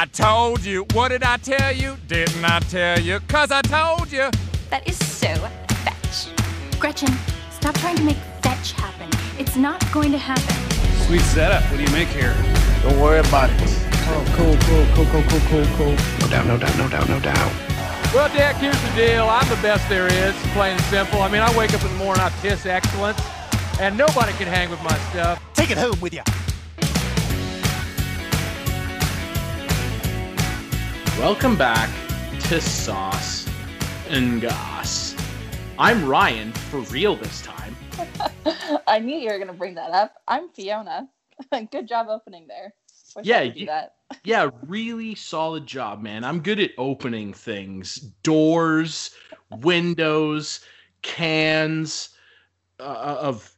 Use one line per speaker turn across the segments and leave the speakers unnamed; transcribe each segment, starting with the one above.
I told you. What did I tell you? Didn't I tell you? Cause I told you.
That is so fetch. Gretchen, stop trying to make fetch happen. It's not going to happen.
Sweet setup. What do you make here?
Don't worry about it.
Oh, cool, cool, cool, cool, cool, cool, cool.
No doubt, no doubt, no doubt, no doubt.
Well, Dick, here's the deal. I'm the best there is, plain and simple. I mean, I wake up in the morning, I piss excellence, and nobody can hang with my stuff.
Take it home with you.
Welcome back to Sauce and Goss. I'm Ryan, for real this time.
I knew you were going to bring that up. I'm Fiona. Good job opening there. Wish
Yeah,
I could do
you-
that.
Yeah, really solid job, man. I'm good at opening things doors, windows, cans uh, of,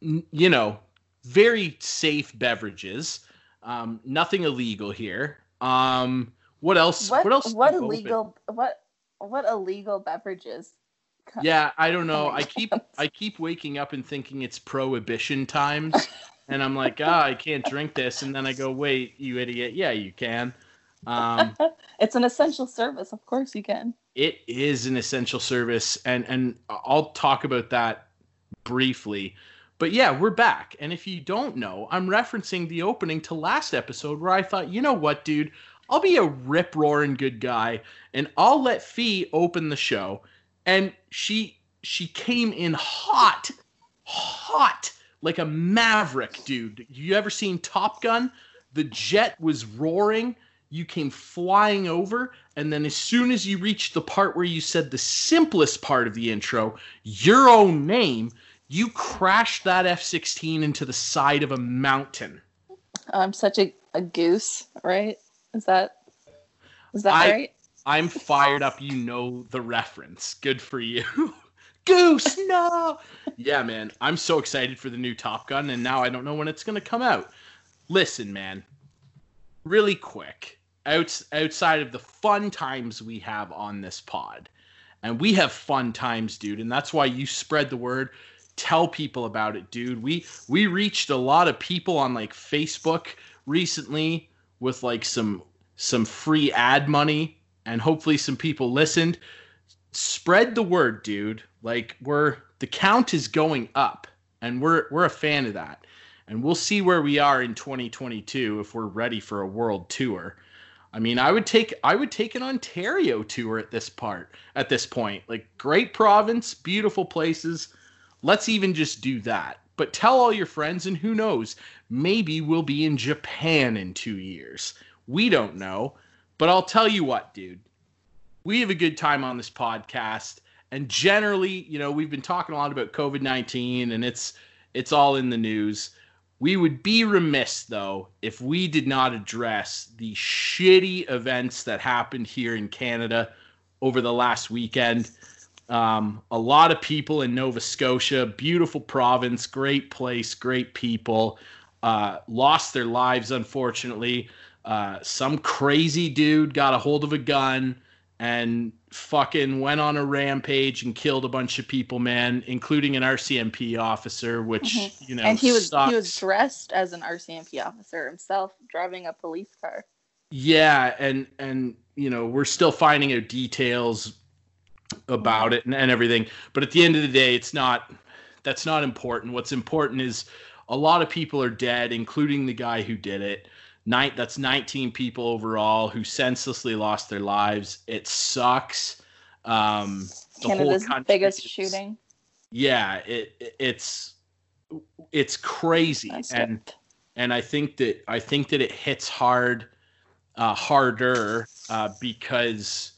you know, very safe beverages. Um, nothing illegal here. Um, what else?
What,
what else?
What
you open?
illegal? What what illegal beverages?
Yeah, I don't know. I keep I keep waking up and thinking it's prohibition times, and I'm like, ah, I can't drink this, and then I go, wait, you idiot, yeah, you can. Um,
It's an essential service. Of course you can.
it is an essential service, and and I'll talk about that briefly. But yeah, we're back, and if you don't know, I'm referencing the opening to last episode where I thought, you know what, dude, I'll be a rip roaring good guy, and I'll let Fee open the show, and she she came in hot, hot like a maverick, dude. You ever seen Top Gun? The jet was roaring. You came flying over, and then as soon as you reached the part where you said the simplest part of the intro, your own name, you crashed that F 16 into the side of a mountain.
I'm such a, a goose, right? Is that is that
I-
right?
I'm fired up. You know the reference. Good for you. Goose, no. Yeah, man. I'm so excited for the new Top Gun, and now I don't know when it's going to come out. Listen, man. Really quick, outs- outside of the fun times we have on this pod, and we have fun times, dude, and that's why you spread the word. Tell people about it, dude. We we reached a lot of people on like Facebook recently with like some some free ad money and hopefully some people listened. Spread the word, dude. Like we're the count is going up and we're we're a fan of that. And we'll see where we are in 2022 if we're ready for a world tour. I mean, I would take I would take an Ontario tour at this part at this point. Like great province, beautiful places. Let's even just do that. But tell all your friends and who knows, maybe we'll be in Japan in 2 years. We don't know. But I'll tell you what, dude. We have a good time on this podcast. And generally, you know, we've been talking a lot about COVID-19 and it's it's all in the news. We would be remiss though if we did not address the shitty events that happened here in Canada over the last weekend. Um, a lot of people in Nova Scotia, beautiful province, great place, great people, uh, lost their lives, unfortunately. Uh, some crazy dude got a hold of a gun and fucking went on a rampage and killed a bunch of people, man, including an RCMP officer, which, you know,
Mm-hmm. and he was
sucks.
he was dressed as an RCMP officer himself, driving a police car.
Yeah, and and you know we're still finding out details about it and, and everything. But at the end of the day, it's not that's not important. What's important is a lot of people are dead, including the guy who did it. Nine, that's 19 people overall who senselessly lost their lives. It sucks. Um,
Canada's biggest
is-
shooting.
Yeah, it it- it's it's crazy,
That's
and
it.
and I think that I think that it hits hard, uh, harder uh, because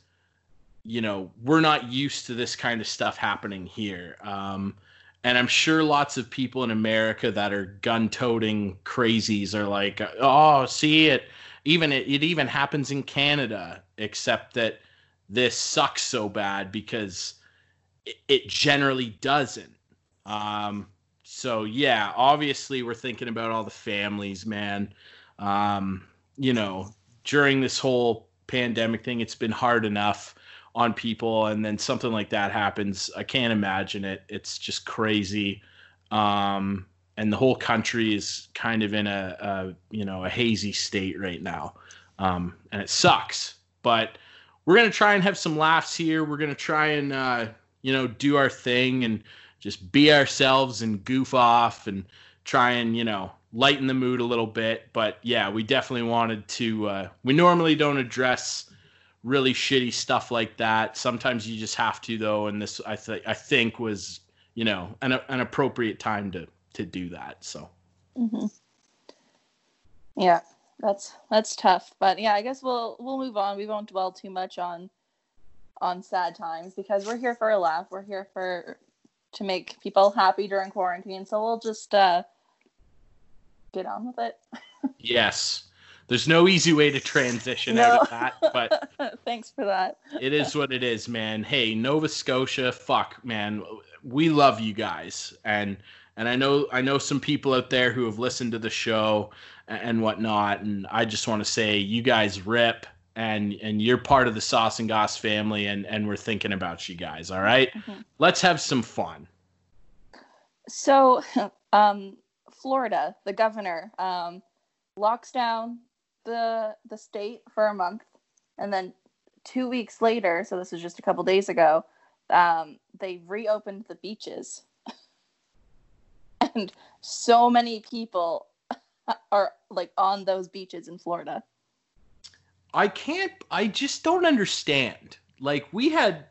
you know we're not used to this kind of stuff happening here. Um, and I'm sure lots of people in America that are gun-toting crazies are like, "Oh, see it." Even it, it even happens in Canada, except that this sucks so bad because it, it generally doesn't. Um, so yeah, obviously we're thinking about all the families, man. Um, you know, during this whole pandemic thing, it's been hard enough on people, and then something like that happens. I can't imagine it. It's just crazy. Um, and the whole country is kind of in a, a you know a hazy state right now. um, and it sucks. But we're gonna try and have some laughs here. We're gonna try and uh, you know do our thing and just be ourselves and goof off and try and you know lighten the mood a little bit. But yeah, we definitely wanted to. Uh, we normally don't address really shitty stuff like that. Sometimes you just have to though, and this I think I think was you know an an appropriate time to to do that. So
hmm Yeah, that's that's tough. But yeah, I guess we'll we'll move on. We won't dwell too much on on sad times because we're here for a laugh. We're here for to make people happy during quarantine. So we'll just uh get on with it.
yes, there's no easy way to transition
No.
out of that, but
Thanks for that.
it is what it is, man. Hey, Nova Scotia, fuck, man, we love you guys, and and I know I know some people out there who have listened to the show and, and whatnot, and I just want to say you guys rip, and and you're part of the Sauce and Goss family, and and we're thinking about you guys. All right?
Mhm.
let's have some fun.
So, um, Florida, the governor, um, locks down the the state for a month, and then two weeks later, so this was just a couple days ago, um, they reopened the beaches, and so many people are like on those beaches in Florida.
I can't I just don't understand. Like we had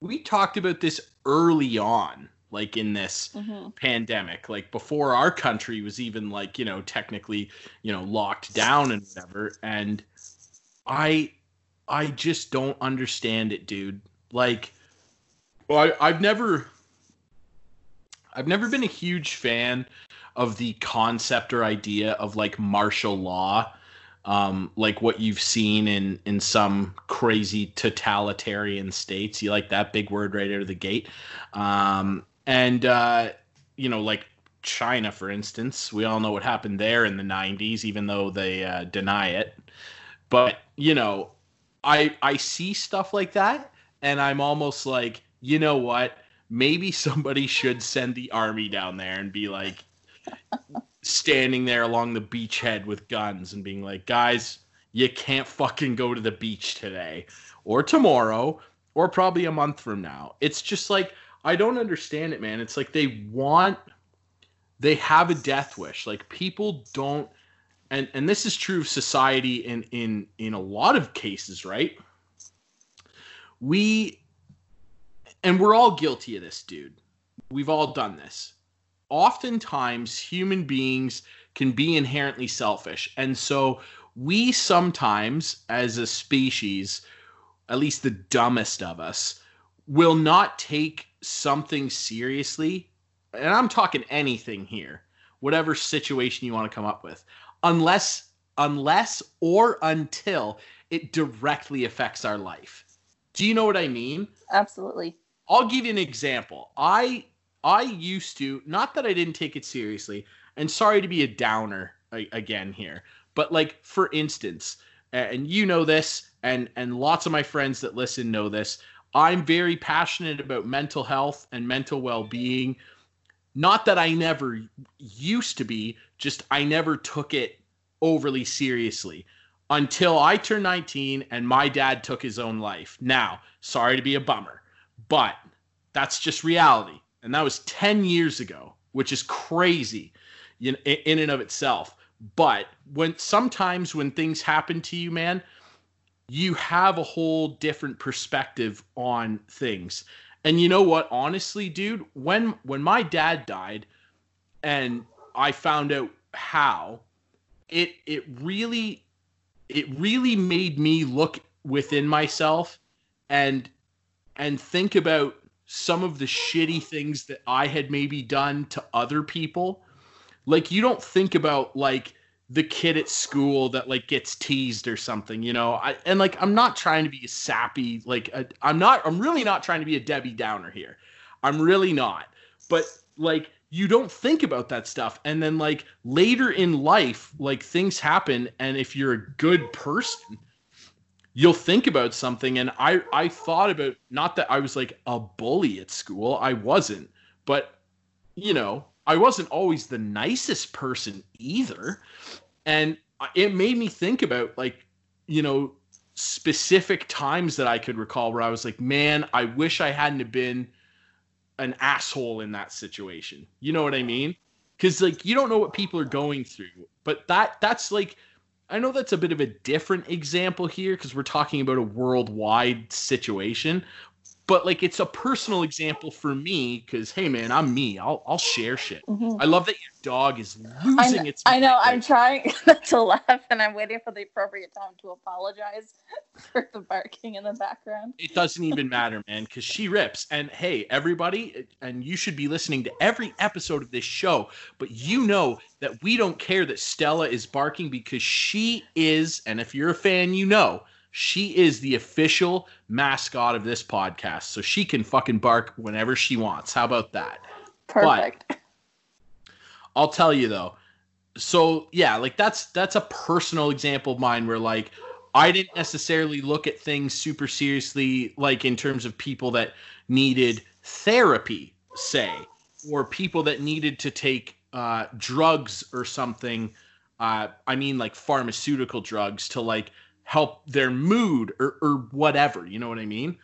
we talked about this early on, like in this
hmm
pandemic, like before our country was even like, you know, technically, you know, locked down and whatever. And I I just don't understand it, dude. Like well, I, I've never I've never been a huge fan of the concept or idea of like martial law um, like what you've seen in in some crazy totalitarian states. You like that big word right out of the gate, um, and uh, you know, like China, for instance. We all know what happened there in the '90s, even though they uh, deny it. But you know, I I see stuff like that, and I'm almost like, you know what? Maybe somebody should send the army down there and be like, standing there along the beachhead with guns and being like, guys, you can't fucking go to the beach today or tomorrow or probably a month from now. It's just like, I don't understand it, man. It's like they want, they have a death wish. Like people don't, and, and this is true of society in, in, in a lot of cases, right? We, and we're all guilty of this, dude. We've all done this oftentimes human beings can be inherently selfish. And so we sometimes, as a species, at least the dumbest of us, will not take something seriously. And I'm talking anything here, whatever situation you want to come up with, unless unless or until it directly affects our life. Do you know what I mean?
Absolutely.
I'll give you an example. I I used to not that I didn't take it seriously, and sorry to be a downer again here, but like for instance, and you know this, and and lots of my friends that listen know this. I'm very passionate about mental health and mental well-being. Not that I never used to be, just I never took it overly seriously until I turned 19 and my dad took his own life. Now, sorry to be a bummer, but that's just reality. And that was 10 years ago, which is crazy in, in and of itself. But when sometimes when things happen to you, man, you have a whole different perspective on things. And you know what? Honestly, dude, when when my dad died and I found out how, it it really it really made me look within myself and and think about some of the shitty things that I had maybe done to other people. Like you don't think about like the kid at school that like gets teased or something, you know. I and like I'm not trying to be sappy like i I'm not I'm really not trying to be a Debbie Downer here. I'm really not. But like you don't think about that stuff and then like later in life like things happen and if you're a good person you'll think about something and i i thought about not that i was like a bully at school i wasn't but you know i wasn't always the nicest person either and it made me think about like you know, specific times that I could recall where I was like, man, I wish I hadn't been an asshole in that situation. You know what I mean? Because like you don't know what people are going through, but that that's like I know that's a bit of a different example here because we're talking about a worldwide situation, but like it's a personal example for me because hey man i'm me i'll, I'll share shit
Mhm.
i love that your dog is
I
losing
know,
its
I know. I'm trying to laugh, and I'm waiting for the appropriate time to apologize for the barking in the background.
it doesn't even matter man because she rips and hey everybody and you should be listening to every episode of this show but you know that we don't care that stella is barking because she is and if you're a fan you know she is the official mascot of this podcast so she can fucking bark whenever she wants how about that
Perfect.
I'll tell you though. So yeah, like that's that's a personal example of mine where like I didn't necessarily look at things super seriously, like in terms of people that needed therapy, say, or people that needed to take uh, drugs or something. Uh, I mean, like pharmaceutical drugs to like help their mood or, or whatever. You know what I mean?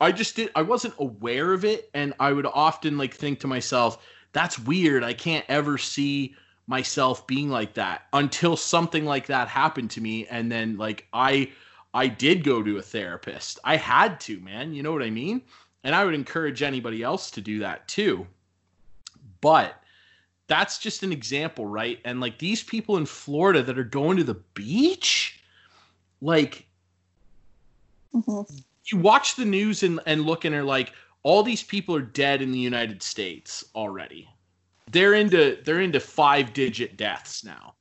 I just did. I wasn't aware of it, and I would often like think to myself, "That's weird. I can't ever see myself being like that until something like that happened to me, and then like I, I did go to a therapist. I had to, man. You know what I mean? And I would encourage anybody else to do that too. But that's just an example, right? And like these people in Florida that are going to the beach, like
Mhm.
you watch the news and, and look and are like all these people are dead in the united states already. They're into they're into five digit deaths now.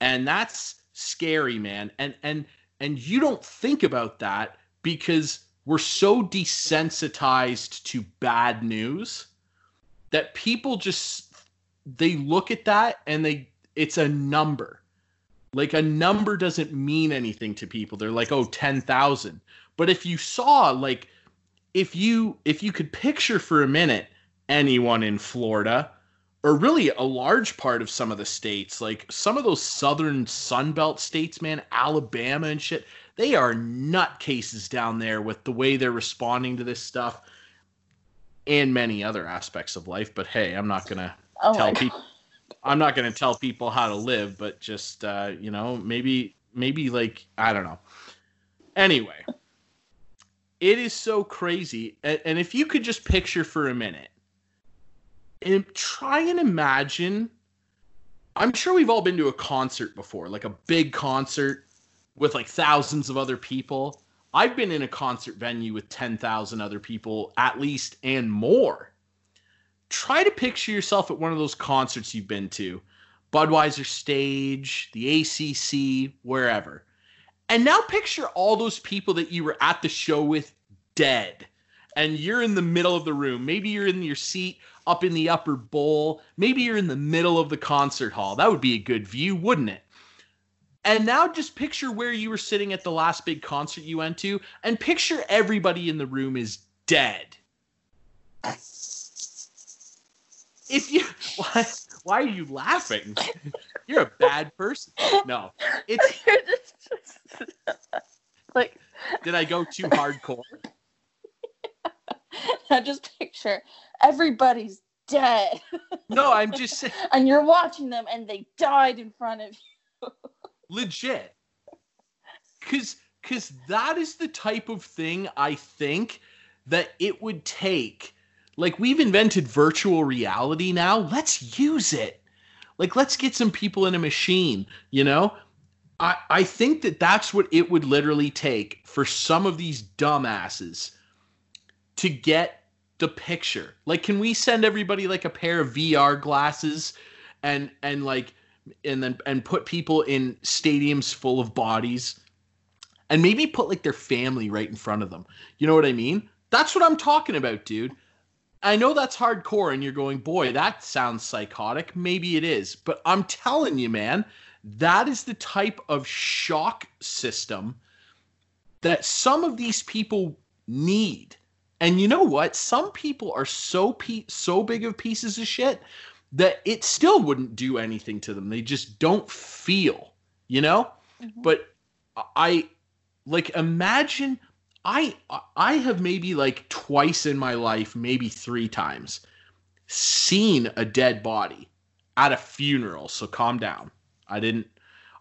And that's scary man. And and and you don't think about that because we're so desensitized to bad news that people just they look at that and they it's a number like a number doesn't mean anything to people. They're like oh 10,000 but if you saw like if you if you could picture for a minute anyone in Florida or really a large part of some of the states like some of those southern sunbelt states man Alabama and shit they are nutcases down there with the way they're responding to this stuff and many other aspects of life. But hey I'm not going to
Oh
tell people I'm not going to tell people how to live, but just uh, you know, maybe maybe like I don't know. Anyway, it is so crazy, and, and if you could just picture for a minute, and try and imagine. I'm sure we've all been to a concert before, like a big concert with like thousands of other people. I've been in a concert venue with 10,000 other people at least and more try to picture yourself at one of those concerts you've been to Budweiser stage, the ACC, wherever. And now picture all those people that you were at the show with dead. And you're in the middle of the room. Maybe you're in your seat up in the upper bowl. Maybe you're in the middle of the concert hall. That would be a good view, wouldn't it? And now just picture where you were sitting at the last big concert you went to, and picture everybody in the room is dead if you why why are you laughing? You're a bad person. No, it's
like
did I go too hardcore?
I just picture everybody's dead,
No, I'm just saying
and you're watching them, and they died in front of you.
legit. Cause cause that is the type of thing I think that it would take. Like we've invented virtual reality now. Let's use it. Like let's get some people in a machine, you know? I I think that that's what it would literally take for some of these dumbasses to get the picture. Like can we send everybody like a pair of VR glasses and and like and then and put people in stadiums full of bodies and maybe put like their family right in front of them. You know what I mean? That's what I'm talking about, dude. I know that's hardcore and you're going, "Boy, that sounds psychotic." Maybe it is, but I'm telling you, man, that is the type of shock system that some of these people need. And you know what? Some people are so pe- so big of pieces of shit that it still wouldn't do anything to them. They just don't feel, you know? Mm-hmm. But I like imagine I I have maybe like twice in my life, maybe three times, seen a dead body at a funeral. So calm down. I didn't.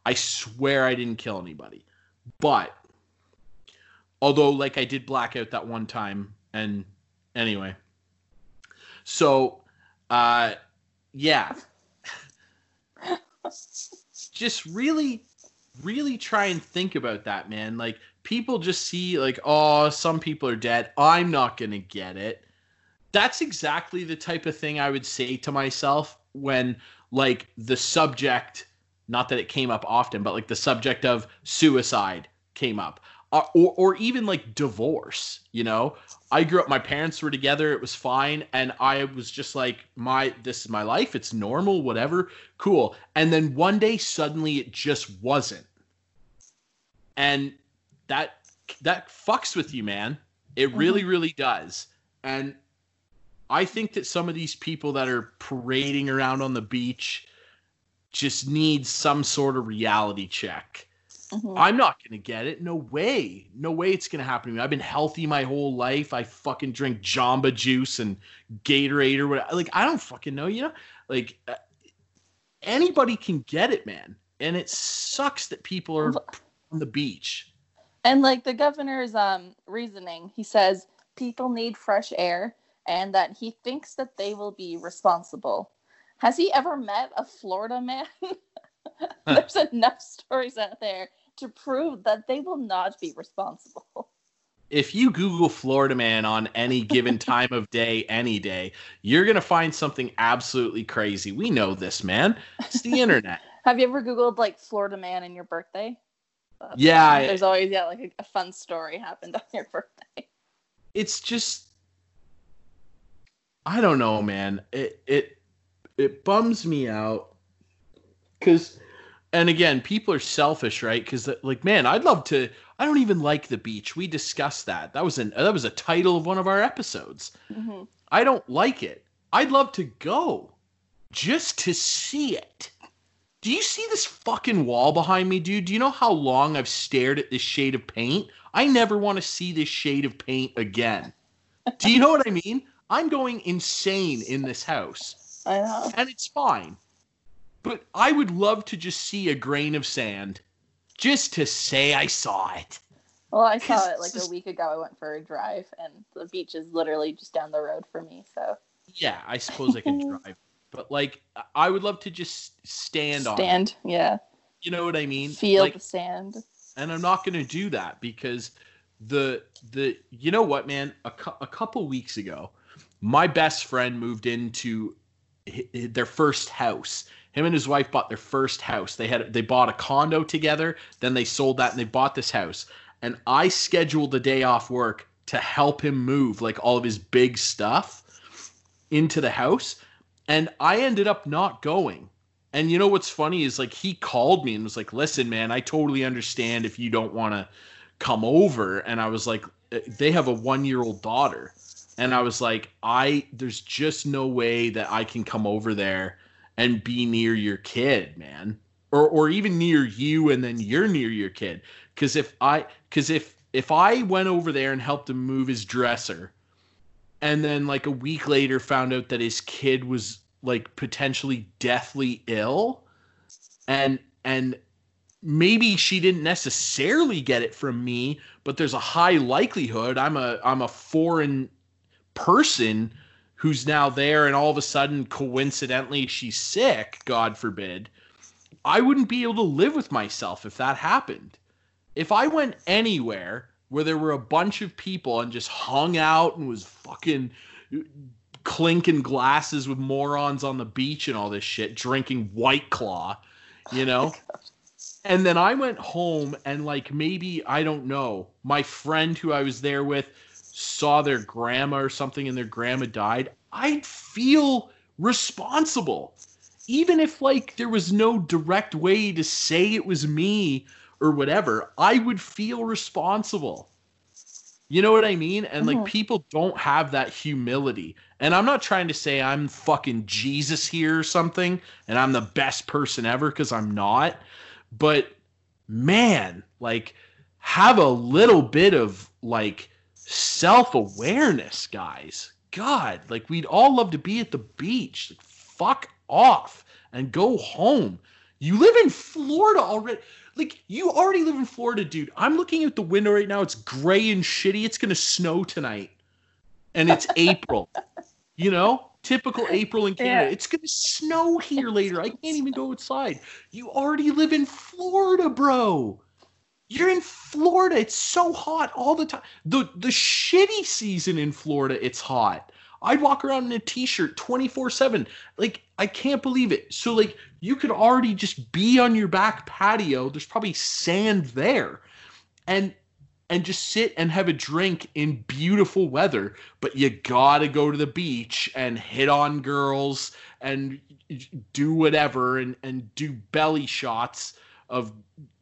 I swear I didn't kill anybody. But although, like, I did black out that one time, and anyway. So, uh, yeah. Just really, really try and think about that, man. Like, people just see, like, oh, some people are dead. I'm not going to get it. That's exactly the type of thing I would say to myself when, like, the subject, not that it came up often, but like the subject of suicide came up. Uh, or, or even like divorce, you know? I grew up, my parents were together, it was fine. And I was just like, my, this is my life, it's normal, whatever, cool. And then one day, suddenly, it just wasn't. And that, that fucks with you, man. It really, really does. And I think that some of these people that are parading around on the beach just need some sort of reality check.
Mhm.
I'm not gonna get it. No way. No way it's gonna happen to me. I've been healthy my whole life. I fucking drink Jamba Juice and Gatorade or whatever. Like I don't fucking know. You know, like uh, anybody can get it, man. And it sucks that people are on the beach.
And like the governor's um reasoning, he says people need fresh air and that he thinks that they will be responsible. Has he ever met a Florida man? There's enough stories out there to prove that they will not be responsible.
If you Google Florida man on any given time of day, any day, you're gonna find something absolutely crazy. We know this, man. It's the internet.
Have you ever Googled like Florida man and your birthday?
Yeah.
There's always yeah like a, a fun story happened on your birthday.
it's just I don't know, man. It it it bums me out cuz and again, people are selfish, right? Cuz like man, I'd love to I don't even like the beach. We discussed that. That was an that was a title of one of our episodes.
hmm
I don't like it. I'd love to go just to see it. Do you see this fucking wall behind me, dude? Do you know how long I've stared at this shade of paint? I never want to see this shade of paint again. Do you know what I mean? I'm going insane in this house,
I know.
and it's fine. But I would love to just see a grain of sand, just to say I saw it.
Well, I saw it like a week ago. I went for a drive, and the beach is literally just down the road for me. So
Yeah, I suppose I can drive, but like, I would love to just stand, on
stand, yeah,
You know what I mean?
feel
like,
the sand.
and I'm not going to do that because the the you know what, man? A, cou- a couple weeks ago, my best friend moved into their first house. Him and his wife bought their first house. They had they bought a condo together, then they sold that and they bought this house. And I scheduled the day off work to help him move like all of his big stuff into the house, and I ended up not going. And you know what's funny is like he called me and was like, "Listen, man, I totally understand if you don't want to come over." And I was like, "Uh, "They have a 1-year-old daughter." And I was like, "I there's just no way that I can come over there and be near your kid, man. Or or even near you and then you're near your kid. Cuz if I cuz if if I went over there and helped him move his dresser and then like a week later found out that his kid was like potentially deathly ill. And and maybe she didn't necessarily get it from me but there's a high likelihood i'm a i'm a foreign person who's now there and all of a sudden coincidentally she's sick god forbid. I wouldn't be able to live with myself if that happened. If i went anywhere where there were a bunch of people and just hung out and was fucking clinking glasses with morons on the beach and all this shit, drinking White Claw, you know? Oh and then I went home and, like, maybe, I don't know, my friend who I was there with saw their grandma or something and their grandma died. I'd feel responsible. Even if, like, there was no direct way to say it was me or whatever, I would feel responsible. You know what I mean? And like
Mhm.
people don't have that humility. And I'm not trying to say I'm fucking Jesus here or something and I'm the best person ever because I'm not. But man, like have a little bit of like self-awareness, guys. God, like we'd all love to be at the beach. Like, fuck off and go home. You live in Florida already. Like you already live in Florida, dude. I'm looking out the window right now. It's gray and shitty. It's gonna snow tonight, and it's April. You know, typical April in Canada.
Yeah.
It's gonna snow here later. I can't even go outside. You already live in Florida, bro. You're in Florida. It's so hot all the time. The the shitty season in Florida, it's hot. I'd walk around in a t-shirt 24/7. Like I can't believe it. So like you could already just be on your back patio. There's probably sand there. And and just sit and have a drink in beautiful weather, but you got to go to the beach and hit on girls and do whatever and and do belly shots of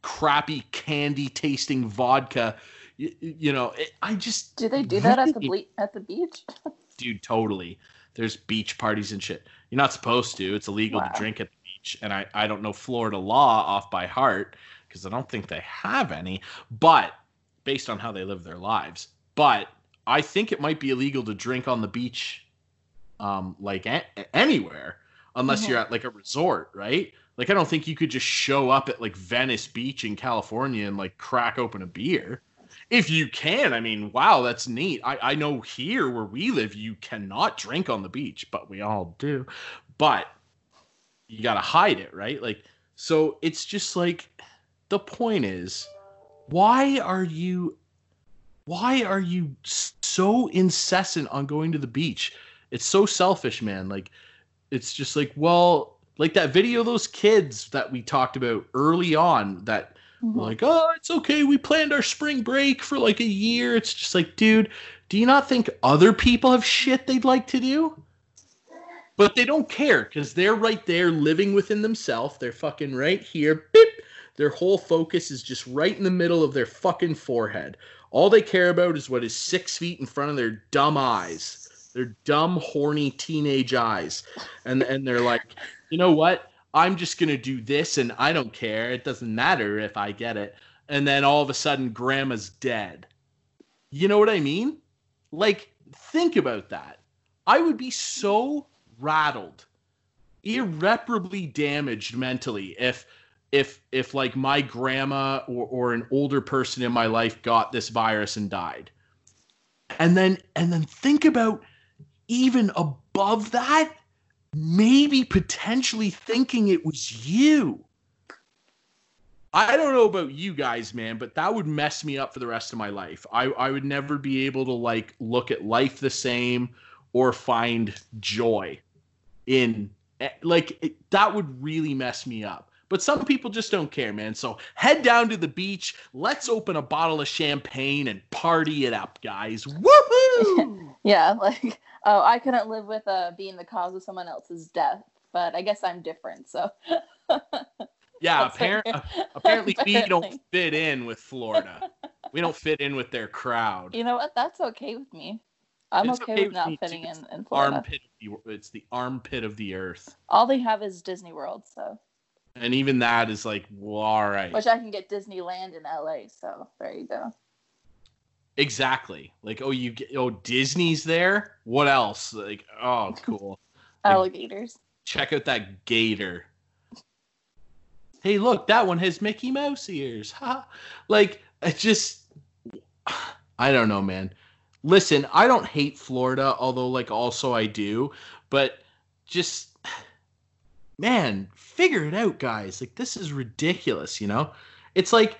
crappy candy tasting vodka. You, you know, it, I just
Do they do that at the ble- at the beach?
dude totally. There's beach parties and shit. You're not supposed to. It's illegal
Wow.
to drink at the beach and i i don't know florida law off by heart because i don't think they have any but based on how they live their lives. But i think it might be illegal to drink on the beach um like a- anywhere unless
Mhm.
you're at like a resort right? Like i don't think you could just show up at like venice beach in california and like crack open a beer if you can, I mean, wow, that's neat. I, I know here where we live, you cannot drink on the beach, but we all do. But you got to hide it, right? Like, so it's just like the point is, why are you, why are you so incessant on going to the beach? It's so selfish, man. Like, it's just like, well, like that video those kids that we talked about early on that
Mhm.
like, oh, it's okay. We planned our spring break for like a year. It's just like, dude, do you not think other people have shit they'd like to do? But they don't care because they're right there living within themselves. They're fucking right here. Beep. Their whole focus is just right in the middle of their fucking forehead. All they care about is what is six feet in front of their dumb eyes. Their dumb, horny teenage eyes. And and they're like, you know what? I'm just gonna do this and I don't care. It doesn't matter if I get it. And then all of a sudden grandma's dead. You know what I mean? Like, think about that. I would be so rattled, irreparably damaged mentally if if if like my grandma or, or an older person in my life got this virus and died. And then and then think about even above that, maybe potentially thinking it was you. I don't know about you guys, man, but that would mess me up for the rest of my life. I, I would never be able to like look at life the same or find joy in eh, like it, that would really mess me up. But some people just don't care, man. So head down to the beach. Let's open a bottle of champagne and party it up, guys. Woohoo!
Yeah, like oh, I couldn't live with uh being the cause of someone else's death, but I guess I'm different. So
Yeah, appar-
fair.
apparently we don't fit in with Florida. We don't fit in with their crowd.
you know what? That's okay with me. I'm okay,
okay
with
with
not
me,
fitting in in Florida.
Armpit the, it's the armpit of the earth.
All they have is Disney World, so
And even that is like, well, all right.
which I can get Disneyland in LA. So there you go.
Exactly. Like, oh, you get oh Disney's there. What else? Like, oh, cool. Like-
Alligators.
Check out that gator. Hey, look, that one has Mickey Mouse ears. Ha! like, I just, I don't know, man. Listen, I don't hate Florida, although, like, also I do. But just, man, figure it out, guys. Like, this is ridiculous. You know, it's like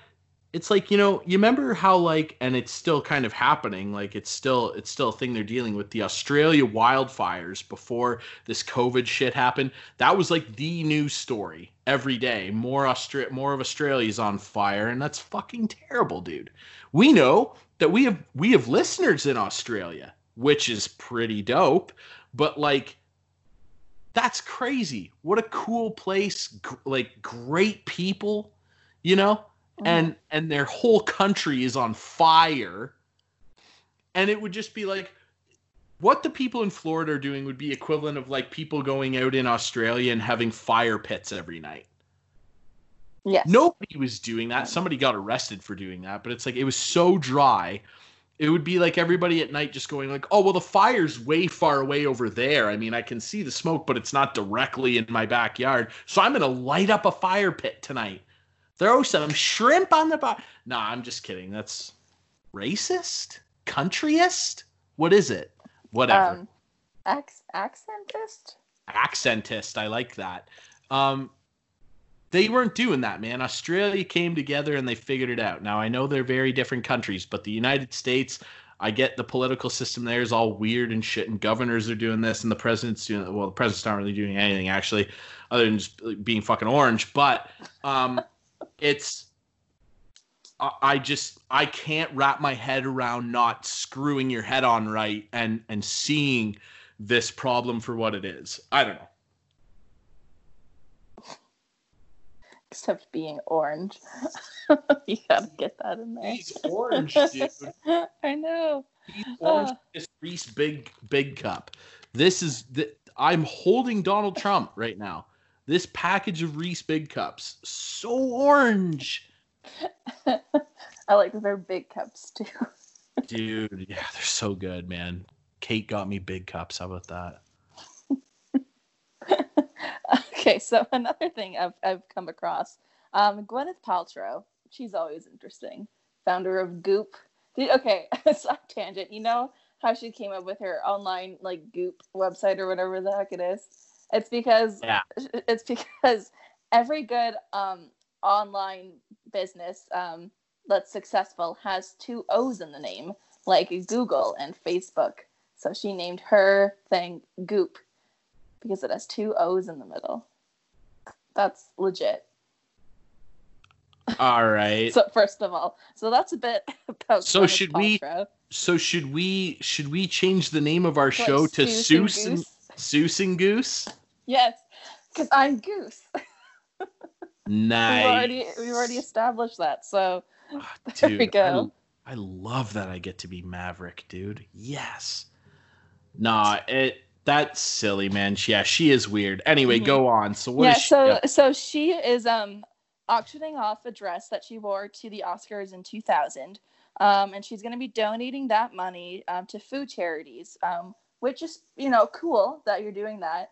it's like you know you remember how like and it's still kind of happening like it's still it's still a thing they're dealing with the australia wildfires before this covid shit happened? That was like the news story every day. More Austra- more of australia's on fire and that's fucking terrible dude. We know that we have we have listeners in australia which is pretty dope but like that's crazy. What a cool place G- like great people you know Mm-hmm. and and their whole country is on fire and it would just be like what the people in Florida are doing would be equivalent of like people going out in Australia and having fire pits every night.
Yes.
Nobody was doing that. Mm. Somebody got arrested for doing that, but it's like it was so dry. It would be like everybody at night just going like, "Oh, well the fire's way far away over there. I mean, I can see the smoke, but it's not directly in my backyard. So I'm going to light up a fire pit tonight. Throw some shrimp on the fire." Nah, I'm just kidding. That's racist? Countryist? What is it? Whatever.
Um, ac- accentist.
accentist. I like that. Um, they weren't doing that, man. Australia came together and they figured it out. Now I know they're very different countries, but the United States, I get the political system there is all weird and shit, and governors are doing this, and the president's doing well. The president's not really doing anything actually, other than just being fucking orange. But um, it's I just I can't wrap my head around not screwing your head on right and and seeing this problem for what it is. I don't know.
Except being orange. you gotta get that in there.
He's orange, dude.
I know.
He's orange. This Reese Big Big Cup. This is the. I'm holding Donald Trump right now. This package of Reese Big Cups, so orange,
I like that they're big cups too.
dude. Yeah, they're so good, man. Kate got me big cups. How about that?
okay, so another thing I've I've come across, um, Gwyneth Paltrow. She's always interesting. Founder of Goop. Okay, side tangent. You know how she came up with her online like Goop website or whatever the heck it is? It's because
Yeah.
it's because every good um online business um that's successful has two O's in the name, like Google and Facebook. So she named her thing Goop because it has two O's in the middle. That's legit.
All right.
So first of all, so that's a bit about.
So
Gwyneth
should we- So should we should we change the name of our
What,
show to
Seuss
Seuss and
Goose?
Seuss and Goose?
Yes, because I'm Goose.
Nice.
We've already we've already established that. So
Ah,
there we go.
I, I love that I get to be Maverick, dude. Yes. Nah, it that's silly, man. She- Yeah, she is weird. Anyway,
Mhm.
go on. So what
yeah,
is she?
so
yeah.
so she is um auctioning off a dress that she wore to the Oscars in 2000, um, and she's going to be donating that money um, to food charities, um, which is you know cool that you're doing that,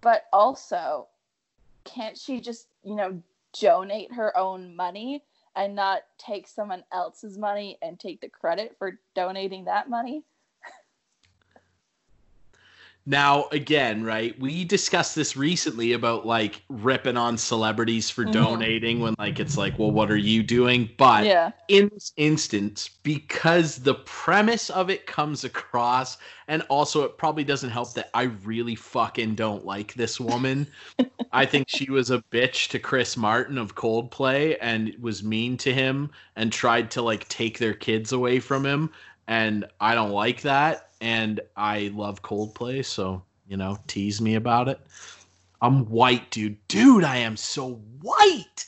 but also can't she just you know donate her own money and not take someone else's money and take the credit for donating that money?
Now, again, right? We discussed this recently about like ripping on celebrities for
Mhm.
donating when like it's like, well, what are you doing? But
yeah,
in this instance, because the premise of it comes across, and also it probably doesn't help that I really fucking don't like this woman. I think she was a bitch to Chris Martin of Coldplay and was mean to him and tried to like take their kids away from him. And I don't like that. And I love Coldplay, so you know, tease me about it. I'm white, dude. Dude, I am so white.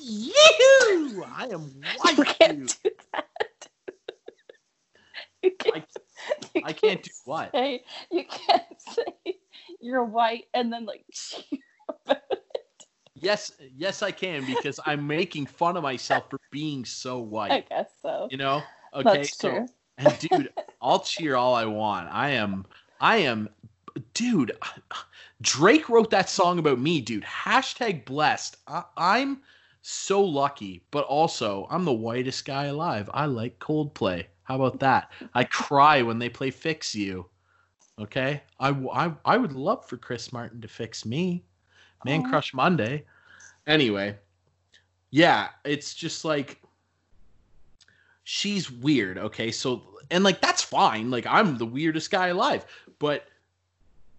You, I am white.
you can't
dude.
do that. you can't, you
I can't do what?
say you can't say you're white and then like cheer about it.
Yes, yes, I can because I'm making fun of myself for being so white.
I guess so.
You know? Okay,
That's
so
true.
and dude, I'll cheer all I want. I am, I am, dude. Drake wrote that song about me, dude. Hashtag blessed. I, I'm so lucky, but also I'm the whitest guy alive. I like Coldplay. How about that? I cry when they play "Fix You." Okay, I, I, I would love for Chris Martin to fix me. Man
Aw.
Crush Monday. Anyway, yeah, it's just like she's weird. Okay, so and like that's fine. Like I'm the weirdest guy alive, but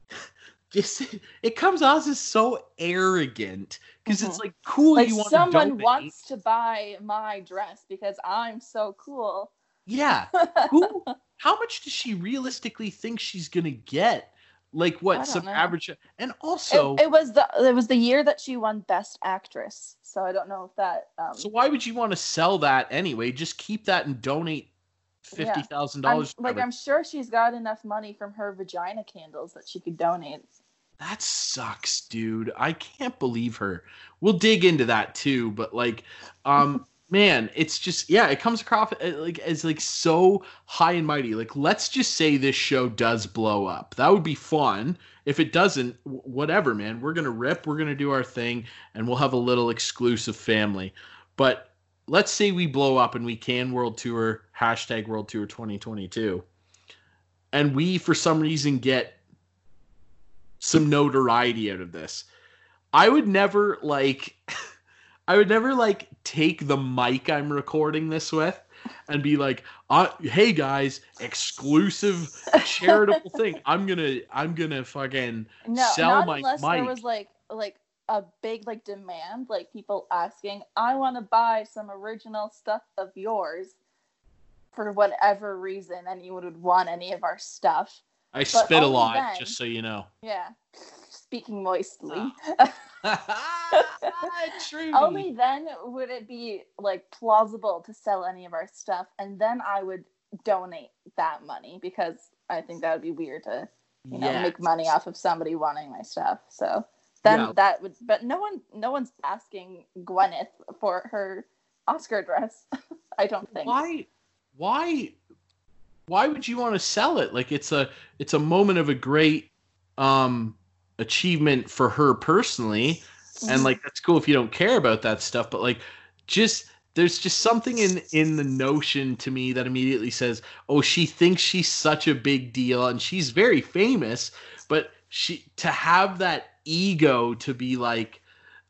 just it comes off as so arrogant because it's
Mhm.
like cool.
Like
you want
someone
to
wants to buy my dress because I'm so cool.
Yeah, who? How much does she realistically think she's gonna get? Like what some
know.
average? And also,
it, it was the it was the year that she won Best Actress, so I don't know if that. Um,
so why would you want to sell that anyway? Just keep that and donate. Fifty thousand
I'm,
dollars.
like I'm sure she's got enough money from her vagina candles that she could donate.
That sucks, dude. I can't believe her. We'll dig into that too, but like, um, man, it's just yeah, it comes across uh, like as like so high and mighty. Like, let's just say this show does blow up. That would be fun. If it doesn't, whatever, man. We're gonna rip. We're gonna do our thing, and we'll have a little exclusive family. But let's say we blow up and we can world tour hashtag world tour 2022 and we for some reason get some notoriety out of this. I would never like i would never like take the mic i'm recording this with and be like uh, hey guys exclusive charitable thing. I'm gonna i'm gonna fucking
No,
sell my
unless there
mic.
was like like a big like demand, like people asking, "I want to buy some original stuff of yours." For whatever reason, anyone would want any of our stuff.
i spit a lot
then-
just so you know
Yeah, speaking moistly. Ah.
Trudy.
Only then would it be like plausible to sell any of our stuff, and then I would donate that money because I think that would be weird to you know
Yeah.
make money off of somebody wanting my stuff. So then
Yeah.
that would, but no one, no one's asking Gwyneth for her Oscar dress. I don't think.
why why why would you want to sell it like it's a it's a moment of a great um achievement for her personally and like that's cool if you don't care about that stuff but like just there's just something in in the notion to me that immediately says oh she thinks she's such a big deal and she's very famous but she to have that ego to be like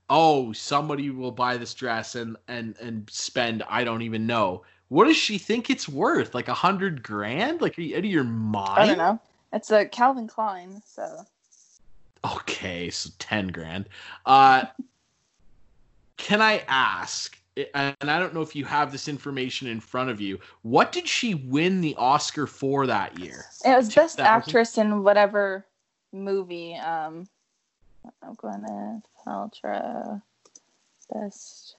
oh somebody will buy this dress and and and spend i don't even know what does she think it's worth like a hundred grand like are you out of your mind
I don't know. It's a Calvin Klein, so
Okay, so 10 grand. Uh can I ask and I don't know if you have this information in front of you. What did she win the Oscar for that year?
it was best actress in whatever movie. Um, Gwyneth Paltrow, best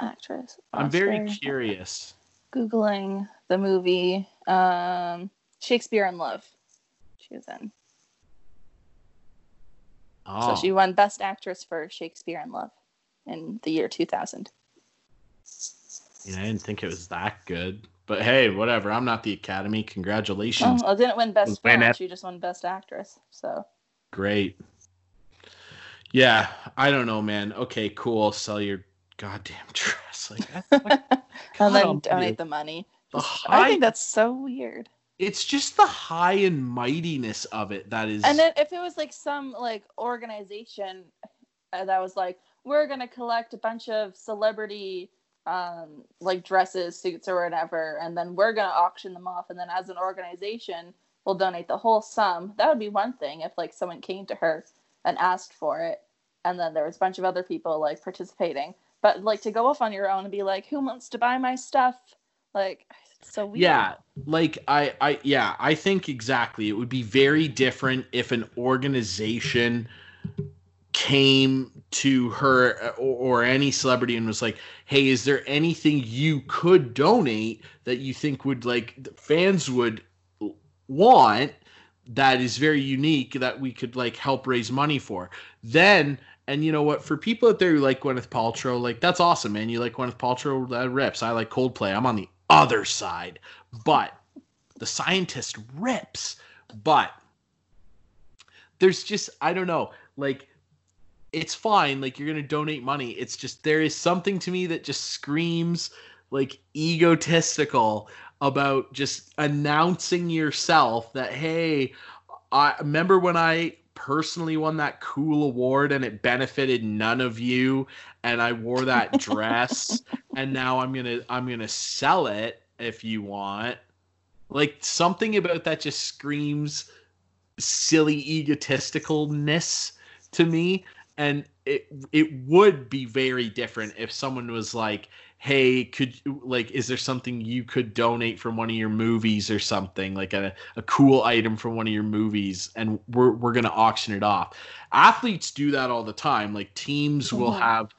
actress.
I'm very curious.
googling the movie um shakespeare in love she was in
Oh,
so she won best actress for shakespeare in love in the year 2000
yeah, I didn't think it was that good. But hey, whatever. I'm not the Academy. Congratulations.
oh, well, didn't win best
Win
film
it.
she just won best actress so
Great. Yeah, I don't know, man. Okay, cool. Sell your goddamn dress. Like that's fucking-
and then
almighty.
donate the money
The
Just- i think that's so weird
it's just the high and mightiness of it that is
and then if it was like some like organization uh, that was like we're gonna collect a bunch of celebrity um like dresses suits or whatever and then we're gonna auction them off and then as an organization we'll donate the whole sum. That would be one thing if like someone came to her and asked for it and then there was a bunch of other people like participating. But like to go off on your own and be like who wants to buy my stuff? Like so weird.
Yeah, like I, I, yeah, I think exactly. It would be very different if an organization came to her uh, or, or any celebrity and was like, "Hey, is there anything you could donate that you think would like fans would want that is very unique that we could like help raise money for?" Then. And you know what? For people out there who like Gwyneth Paltrow, like that's awesome, man. You like Gwyneth Paltrow, that rips. I like Coldplay. I'm on the other side, but the scientist rips. But there's just I don't know, like it's fine. Like you're gonna donate money. It's just there is something to me that just screams like egotistical about just announcing yourself that hey, I remember when I personally won that cool award and it benefited none of you and I wore that dress and now I'm going to I'm going to sell it if you want. Like something about that just screams silly egotisticalness to me and it it would be very different if someone was like hey could like is there something you could donate from one of your movies or something like a, a cool item from one of your movies and we're, we're gonna auction it off athletes do that all the time like teams will
Mhm.
have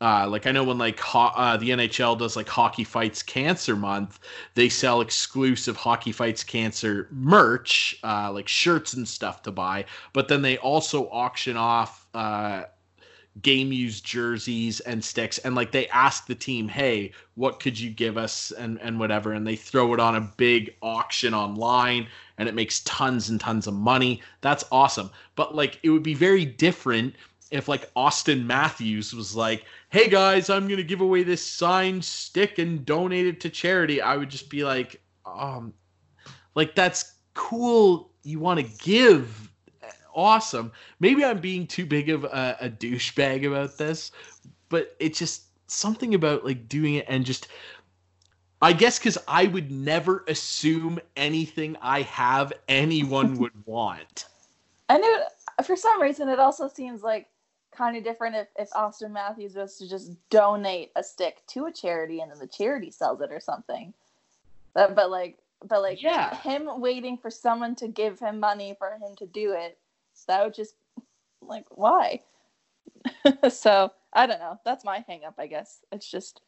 uh, like I know when like ho- uh, the NHL does like Hockey Fights Cancer Month, they sell exclusive Hockey Fights Cancer merch, uh, like shirts and stuff to buy. But then they also auction off uh, game used jerseys and sticks, and like they ask the team, "Hey, what could you give us?" and and whatever, and they throw it on a big auction online, and it makes tons and tons of money. That's awesome. But like it would be very different if like Auston Matthews was like, "Hey guys, I'm gonna give away this signed stick and donate it to charity," I would just be like, um, like that's cool. You want to give, awesome. Maybe I'm being too big of a, a douchebag about this, but it's just something about like doing it and just. I guess because I would never assume anything I have anyone would want.
And knew for some reason it also seems like kind of different if, if Auston Matthews was to just donate a stick to a charity and then the charity sells it or something. But, but like but like
Yeah.
him waiting for someone to give him money for him to do it, that would just like why? so I don't know. That's my hang up, I guess. It's just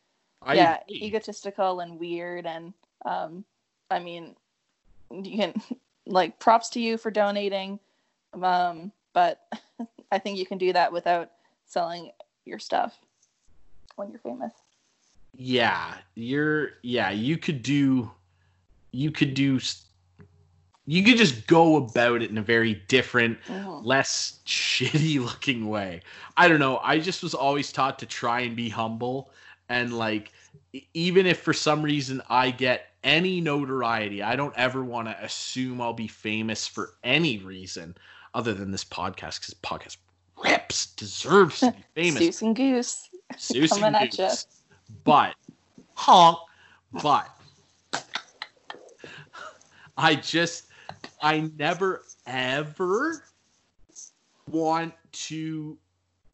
I
yeah,
agree.
egotistical and weird and um I mean you can like props to you for donating. Um but I think you can do that without selling your stuff when you're famous.
yeah you're yeah you could do you could do you could just go about it in a very different
Mhm.
less shitty looking way i don't know i just was always taught to try and be humble and like even if for some reason i get any notoriety i don't ever want to assume i'll be famous for any reason other than this podcast because podcast rips deserves to be famous
Goose and goose.
Zeus
Coming
and
at.
Goose. But honk, but I just I never ever want to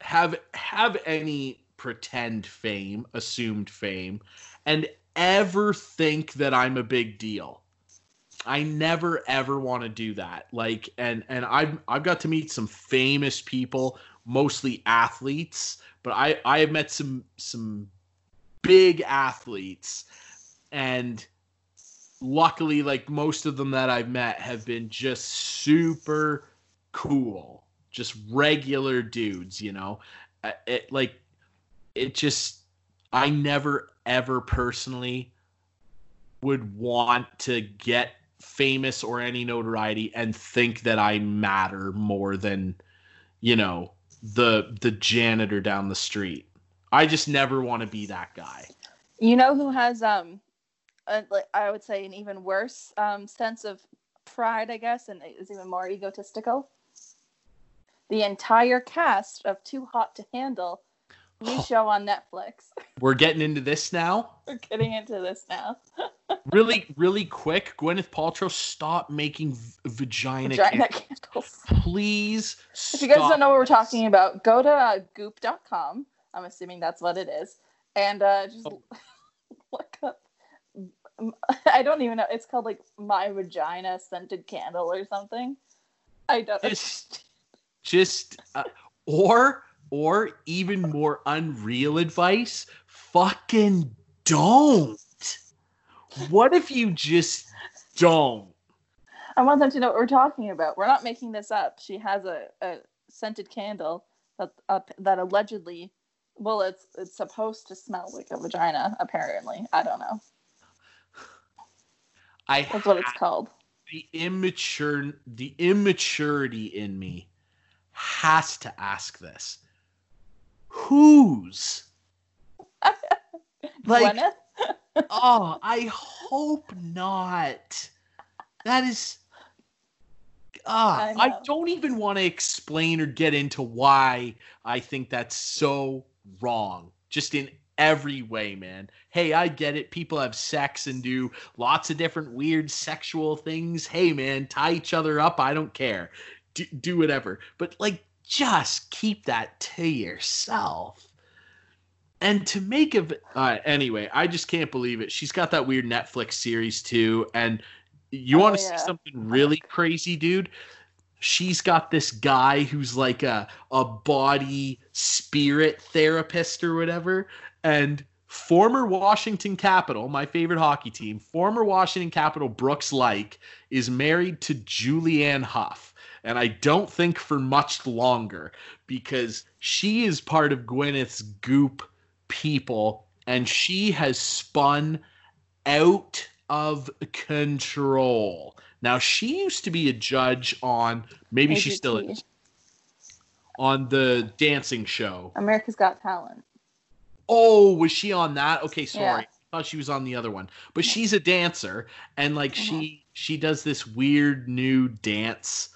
have have any pretend fame, assumed fame, and ever think that I'm a big deal. I never ever want to do that. Like and and I've I've got to meet some famous people, mostly athletes, but I I have met some some big athletes and luckily like most of them that I've met have been just super cool. Just regular dudes, you know. It like it just I never ever personally would want to get famous or any notoriety and think that I matter more than you know the the janitor down the street. I just never want to be that guy.
You know who has um like I would say an even worse um sense of pride, I guess, and is even more egotistical? The entire cast of Too Hot to Handle, new
Oh.
show on Netflix.
We're getting into this now.
We're getting into this now.
Really, really quick. Gwyneth Paltrow, stop making v- vagina.
Vagina
candles.
candles.
Please.
If you guys don't know what we're talking about, go to uh, goop.com. I'm assuming that's what it is. And uh, just
Oh.
look up. I don't even know. It's called like My Vagina Scented Candle or something. I don't
Just, just, uh, or, or even more unreal advice. Fucking don't. What if you just don't?
I want them to know what we're talking about. We're not making this up. She has a, a scented candle that uh, that allegedly, well, it's it's supposed to smell like a vagina. Apparently, I don't know.
I
That's what it's called.
the immature, the immaturity in me has to ask this. Whose? Like, oh, I hope not. That is. Ah,
I
I, don't even want to explain or get into why I think that's so wrong. Just in every way, man. Hey, I get it. People have sex and do lots of different weird sexual things. Hey, man, tie each other up. I don't care. Do, do whatever. But, like, just keep that to yourself. And to make of uh, anyway, I just can't believe it. She's got that weird Netflix series too. And you
Oh,
want to
yeah.
see something really crazy, dude? she's got this guy who's like a a body spirit therapist or whatever and former Washington Capital, my favorite hockey team, former Washington Capital Brooks Laich is married to Julianne Hough. And I don't think for much longer because she is part of Gwyneth's goop people and she has spun out of control. Now she used to be a judge on maybe she still is on the dancing show.
America's Got Talent.
Oh, was she on that? Okay, sorry.
Yeah.
I thought she was on the other one. But she's a dancer and like uh-huh. she she does this weird new dance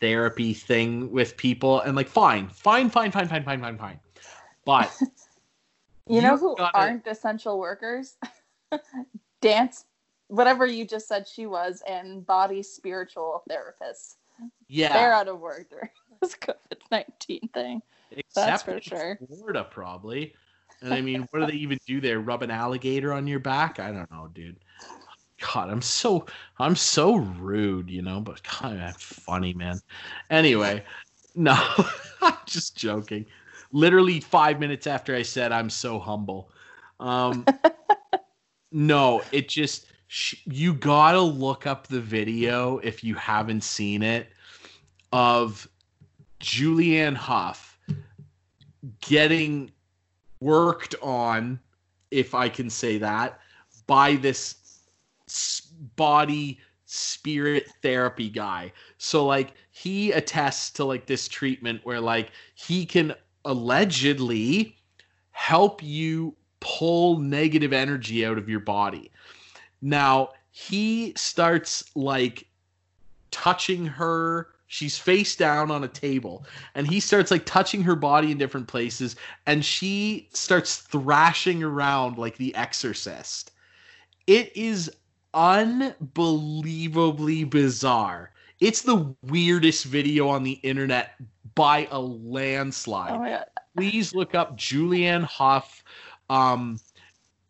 therapy thing with people and like fine, fine, fine, fine, fine, fine, fine, fine. But
You know who
gotta-
aren't essential workers? Dance, whatever you just said she was, and body spiritual therapists.
Yeah.
They're out of work during this COVID 19 thing.
except
that's for sure.
Florida probably. And I mean, what do they even do there? Rub an alligator on your back? I don't know, dude. God, I'm so I'm so rude, you know, but God, that's funny, man. Anyway, no, I'm just joking. Literally five minutes after I said I'm so humble. Um, no, it just sh- you gotta look up the video if you haven't seen it of Julianne Hough getting worked on, if I can say that, by this body spirit therapy guy. So like he attests to like this treatment where like he can allegedly help you pull negative energy out of your body. Now, he starts like touching her. She's face down on a table, and he starts like touching her body in different places, and she starts thrashing around like the exorcist. It is unbelievably bizarre. It's the weirdest video on the internet by a landslide
Oh
please look up Julianne Hough. Um,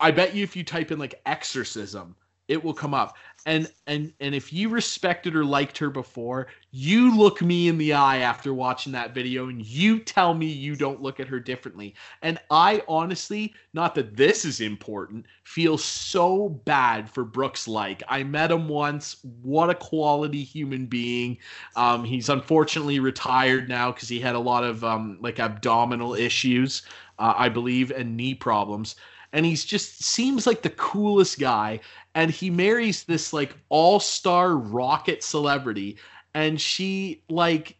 I bet you if you type in like exorcism, it will come up. And and and if you respected or liked her before, you look me in the eye after watching that video and you tell me you don't look at her differently. And I honestly, not that this is important, feel so bad for Brooks Laich. I met him once. What a quality human being. Um, he's unfortunately retired now because he had a lot of um, like abdominal issues, uh, I believe, and knee problems. And he's just seems like the coolest guy. And he marries this like all star rocket celebrity, and she like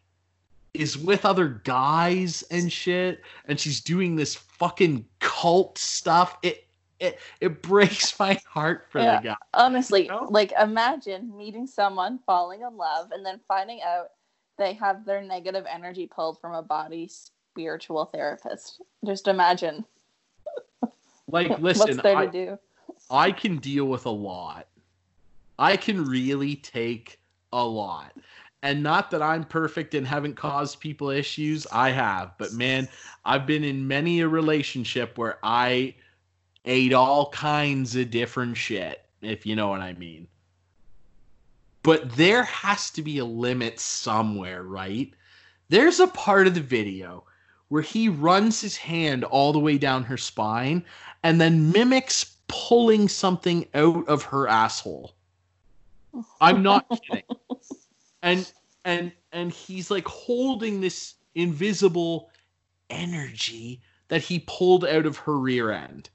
is with other guys and shit, and she's doing this fucking cult stuff. It it it breaks my heart for
Yeah.
the guy.
Honestly,
You know?
like imagine meeting someone, falling in love, and then finding out they have their negative energy pulled from a body spiritual therapist. Just imagine
Like, listen, I. I can deal with a lot. I can really take a lot. And not that I'm perfect and haven't caused people issues, I have. But man, I've been in many a relationship where I ate all kinds of different shit, if you know what I mean. But there has to be a limit somewhere, right? There's a part of the video where he runs his hand all the way down her spine and then mimics pulling something out of her asshole. I'm not kidding. And and and he's like holding this invisible energy that he pulled out of her rear end.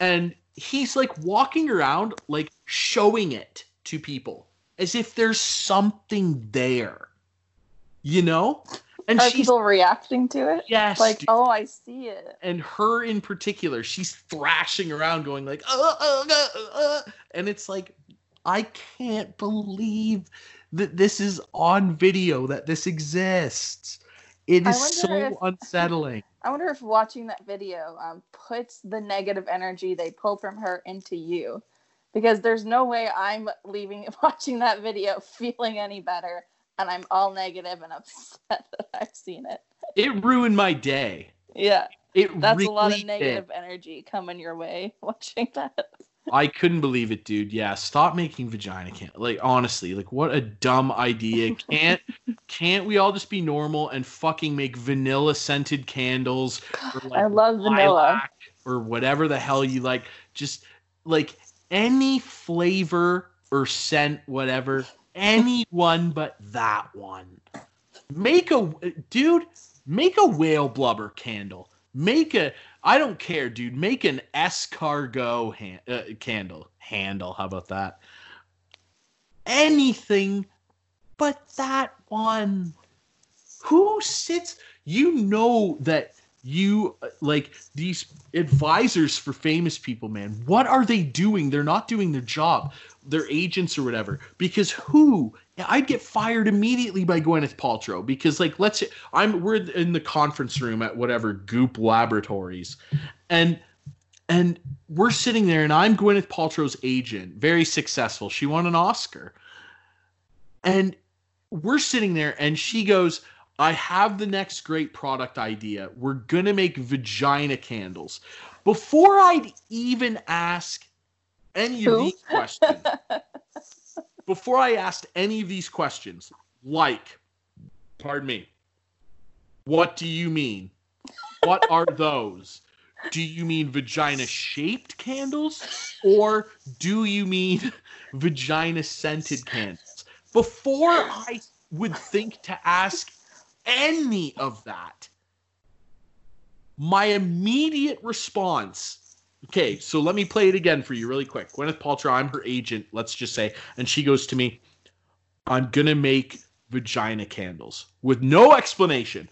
And he's like walking around like showing it to people as if there's something there. You know? And
Are
she's
people reacting to it?
yes,
Like,
dude
oh, I see it.
and her in particular, she's thrashing around, going like, uh, uh, uh, uh, and it's like, I can't believe that this is on video, that this exists. It is so
if-
unsettling.
I wonder if watching that video um, puts the negative energy they pulled from her into you. Because there's no way I'm leaving watching that video feeling any better and I'm all negative and upset that I've seen it.
It ruined my day.
Yeah.
It
That's
really
a lot of
did.
negative energy coming your way watching that.
I couldn't believe it, dude. Yeah, stop making vagina can like honestly, like what a dumb idea. Can't Can't we all just be normal and fucking make vanilla scented candles? Or
I love vanilla.
Or whatever the hell you like. Just like any flavor or scent, whatever. Any one but that one. Make a dude. Make a whale blubber candle. Make a. I don't care, dude. Make an escargot han- uh, candle. Handle. How about that? Anything but that one. Who sits? You know that you uh, like these advisors for famous people, man. What are they doing? They're not doing their job. Their agents or whatever. Because who? I'd get fired immediately by Gwyneth Paltrow. Because like, let's say I'm we're in the conference room at whatever Goop Laboratories, and and we're sitting there, and I'm Gwyneth Paltrow's agent, very successful. She won an Oscar, and we're sitting there, and she goes, "I have the next great product idea. We're gonna make vagina candles." Before I'd even ask any of
Who?
these questions, before I asked any of these questions, like, pardon me, what do you mean? What are those? Do you mean vagina shaped candles or do you mean vagina scented candles? Before I would think to ask any of that, my immediate response Okay, so let me play it again for you really quick. Gwyneth Paltrow, I'm her agent, let's just say, and she goes to me, I'm gonna make vagina candles with no explanation.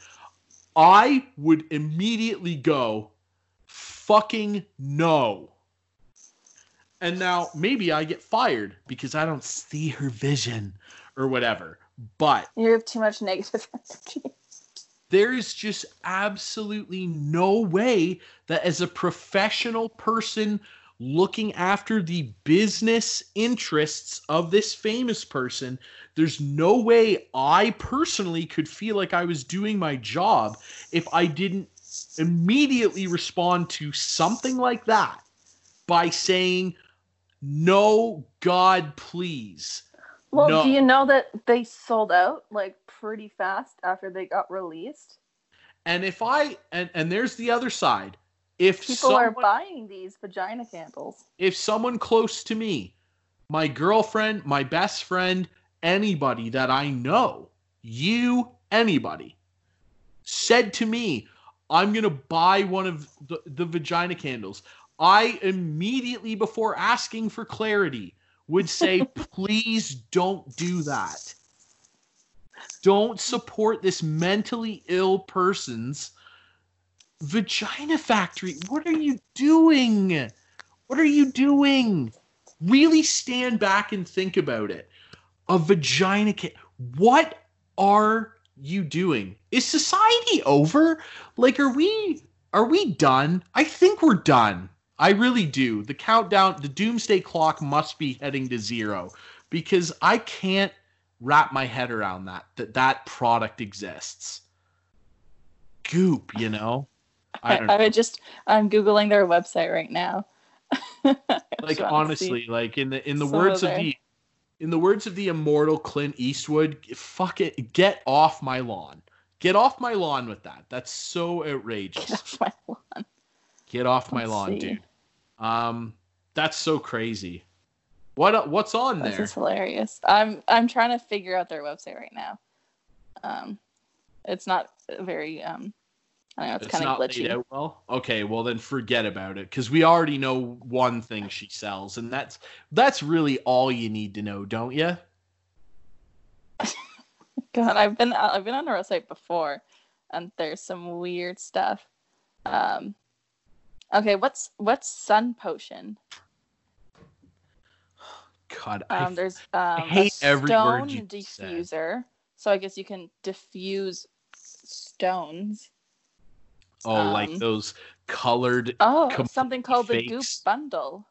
I would immediately go, fucking no. And now maybe I get fired because I don't see her vision or whatever. But
You have too much negative energy.
there is just absolutely no way that as a professional person looking after the business interests of this famous person there's no way i personally could feel like i was doing my job if i didn't immediately respond to something like that by saying no god please
Well,
No.
do you know that they sold out like pretty fast after they got released?
and if i and and there's the other side if
People are buying these vagina candles.
if someone close to me, my girlfriend, my best friend, anybody that I know, you, anybody, said to me, I'm going to buy one of the, the vagina candles, I immediately, before asking for clarity, would say, please don't do that. Don't support this mentally ill person's vagina factory. What are you doing? What are you doing? Really stand back and think about it. A vagina kit. What are you doing? Is society over? Like are we are we done? I think we're done. I really do. The countdown, the doomsday clock must be heading to zero because I can't wrap my head around that that that product exists. Goop, you know? I
I, I would just I'm googling their website right now.
Like honestly like in the in the words
of
of the in the words of the immortal clint eastwood fuck it get off my lawn get off my lawn with that that's so outrageous.
Get off my lawn.
get off my
Let's
lawn
see.
dude um that's so crazy what what's on there?
This is hilarious. I'm I'm trying to figure out their website right now. Um, it's not very um, I don't know. It's,
it's
kind of glitchy.
well okay well then forget about it because we already know one thing she sells and that's that's really all you need to know don't you
God, I've been I've been on her website before, and there's some weird stuff. Um, okay, what's what's sun potion?
god I
Um, there's um,
hate
a stone
just said.
diffuser. So I guess you can diffuse stones.
oh like
um,
those colored
Oh,
Complete
something called the Goop. Bundle.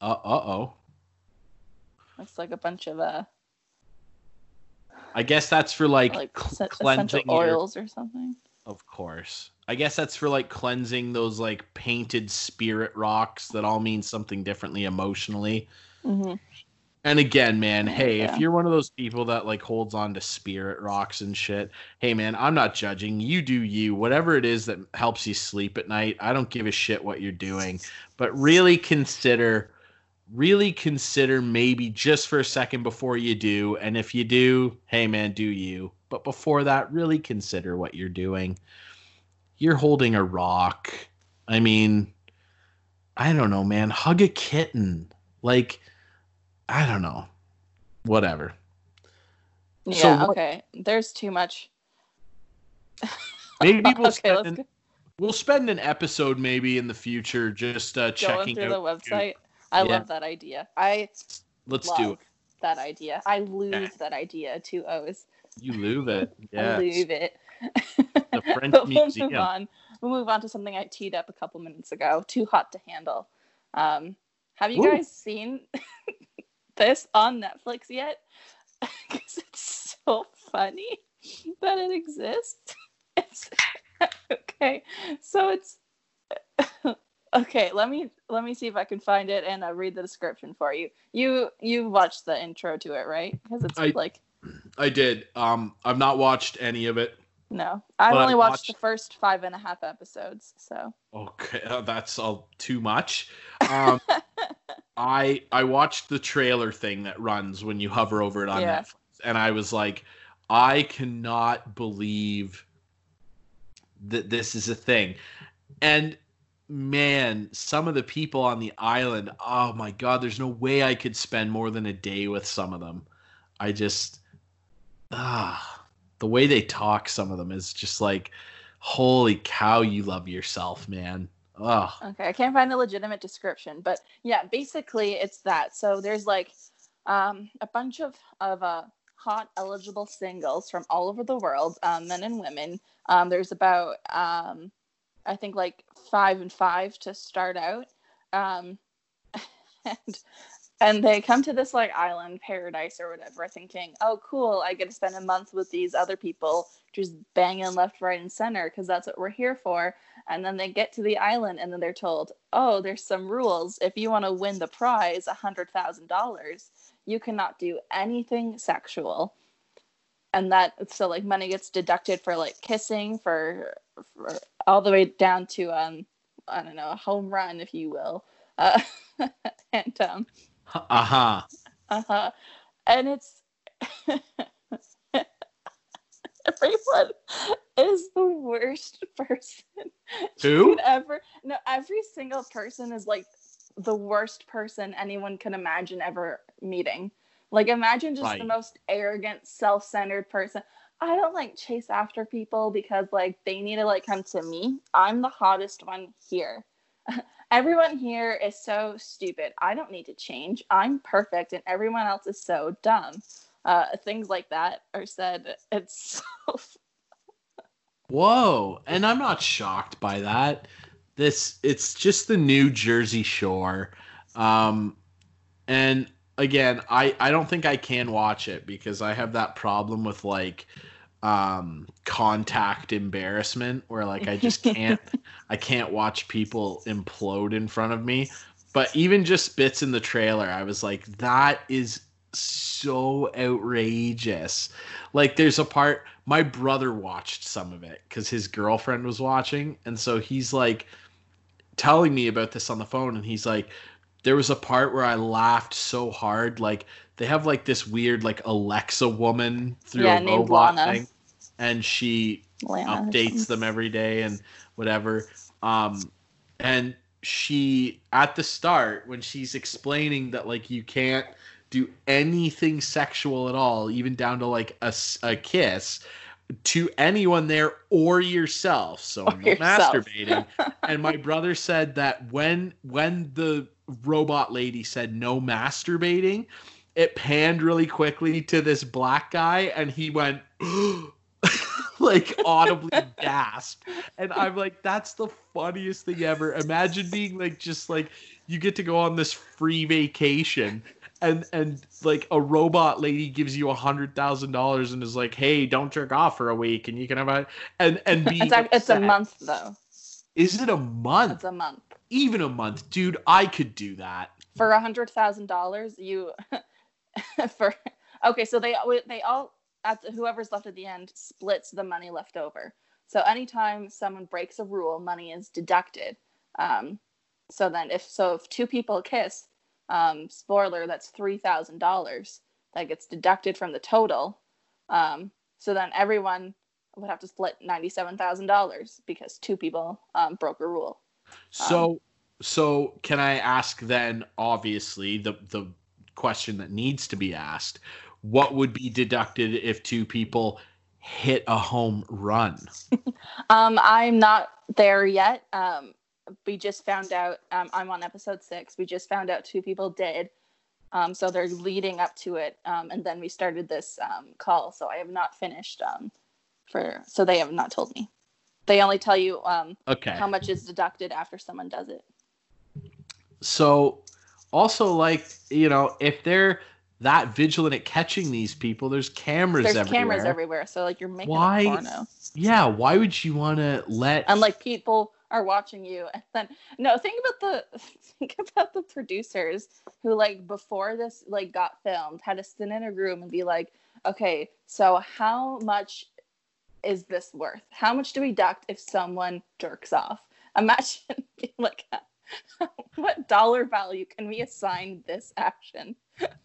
uh oh
Looks like a bunch of uh
I guess that's for like,
like
cl- cleansing your.
oils or something.
Of course, I guess that's for like cleansing those like painted spirit rocks that all mean something differently emotionally.
hmm
And again, man, hey,
Yeah.
if you're one of those people that like holds on to spirit rocks and shit, hey man, I'm not judging. You do you. Whatever it is that helps you sleep at night, I don't give a shit what you're doing. But really consider really consider maybe just for a second before you do. And if you do, hey man, do you. But before that, really consider what you're doing. You're holding a rock. I mean, I don't know, man. Hug a kitten. Like, I don't know. Whatever.
Yeah,
So
okay. There's too much.
Maybe we'll,
okay,
spend an, we'll spend an episode maybe in the future just uh,
going
checking
through the website. I
Yeah.
love that idea. I
Let's
love
do it.
that idea. I lose
Okay.
that idea. Two O's.
You lose it.
I
Yeah.
lose it.
The French
But we'll
Museum.
move on. We'll move on to something I teed up a couple minutes ago. Too hot to handle. Um, have you
Ooh.
guys seen this on Netflix yet? Because it's so funny that it exists. It's okay. So it's okay. Let me let me see if I can find it and uh, read the description for you. You you watched the intro to it, right? Because it's
I-
like
I did. Um, I've not watched any of it.
no, I've only watched,
watched-
the first five and a half episodes. So
Okay, uh, that's all too much. Um, I I watched the trailer thing that runs when you hover over it on
Yeah.
Netflix, and I was like, I cannot believe that this is a thing. And man, some of the people on the island, oh my god, there's no way I could spend more than a day with some of them. I just ah, the way they talk, some of them is just like, holy cow, you love yourself, man. Oh,
Okay, I can't find a legitimate description, but yeah, basically it's that. So there's like um, a bunch of of uh, hot eligible singles from all over the world, um, men and women. Um, there's about um, I think like five and five to start out, um, and and they come to this like island paradise or whatever, thinking, oh cool, I get to spend a month with these other people, just banging left, right, and center because that's what we're here for. And then they get to the island and then they're told oh there's some rules. If you want to win the prize a hundred thousand dollars you cannot do anything sexual. And that so like money gets deducted for like kissing for, for all the way down to um i don't know a home run if you will. Uh, and um
uh-huh.
uh-huh. And it's everyone is the worst person
Who?
ever no every single person is like the worst person anyone can imagine ever meeting. Like imagine just the most arrogant self-centered person i don't like chase after people because like they need to like come to me i'm the hottest one here everyone here is so stupid i don't need to change i'm perfect and everyone else is so dumb uh, things like that are said it's so
Whoa. And I'm not shocked by that. This it's just the New Jersey Shore. Um and again, I I don't think I can watch it because I have that problem with like um contact embarrassment where like I just can't I can't watch people implode in front of me. But even just bits in the trailer, I was like that is so outrageous. Like there's a part my brother watched some of it because his girlfriend was watching, and so he's like telling me about this on the phone, and he's like, there was a part where I laughed so hard, like they have like this weird like Alexa woman through
Yeah,
a robot thing, and she updates them every day and whatever. Um, and she at the start when she's explaining that like you can't do anything sexual at all, even down to like a, a kiss to anyone there or yourself. So
Or yourself.
masturbating. and my brother said that when when the robot lady said no masturbating, it panned really quickly to this black guy and he went like audibly gasp. and i'm like that's the funniest thing ever imagine being like just like you get to go on this free vacation and and like a robot lady gives you a hundred thousand dollars and is like hey don't jerk off for a week and you can have a and and be
It's, a, it's a month though.
is it a month
It's a month.
even a month dude i could do that
For a hundred thousand dollars, you for okay, so they they all at the, whoever's left at the end splits the money left over. So anytime someone breaks a rule, money is deducted. Um, so then if so if two people kiss, um, spoiler, that's three thousand dollars that gets deducted from the total. Um, so then everyone would have to split ninety-seven thousand dollars because two people um, broke a rule.
So, so can I ask then? Obviously, the the question that needs to be asked: What would be deducted if two people hit a home run?
Um, I'm not there yet. Um, we just found out. Um, I'm on episode six. We just found out two people did. Um, so they're leading up to it, um, and then we started this um, call. So I have not finished. Um, for so they have not told me. They only tell you um,
Okay.
how much is deducted after someone does it.
So, also like you know, if they're that vigilant at catching these people, there's cameras
There's
everywhere.
cameras everywhere, so like you're making
Why?
porno,
Yeah, why would you want to let?
and like people are watching you, and then no, think about the think about the producers who like before this like got filmed had to sit in a room and be like, okay, so how much is this worth? How much do we deduct if someone jerks off? Imagine being like. What dollar value can we assign this action?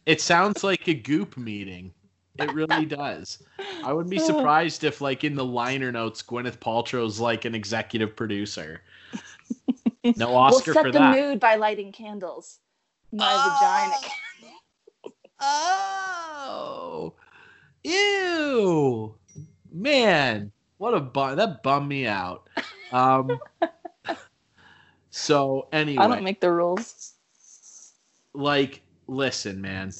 It sounds like a goop meeting. It really does. I wouldn't be surprised if, like, in the liner notes, Gwyneth Paltrow's like an executive producer. No Oscar
we'll set
for
the
that.
mood by lighting candles. My vagina.
Oh, ew, man, what a bum! That bummed me out. Um, so anyway,
I don't make the rules.
like listen man.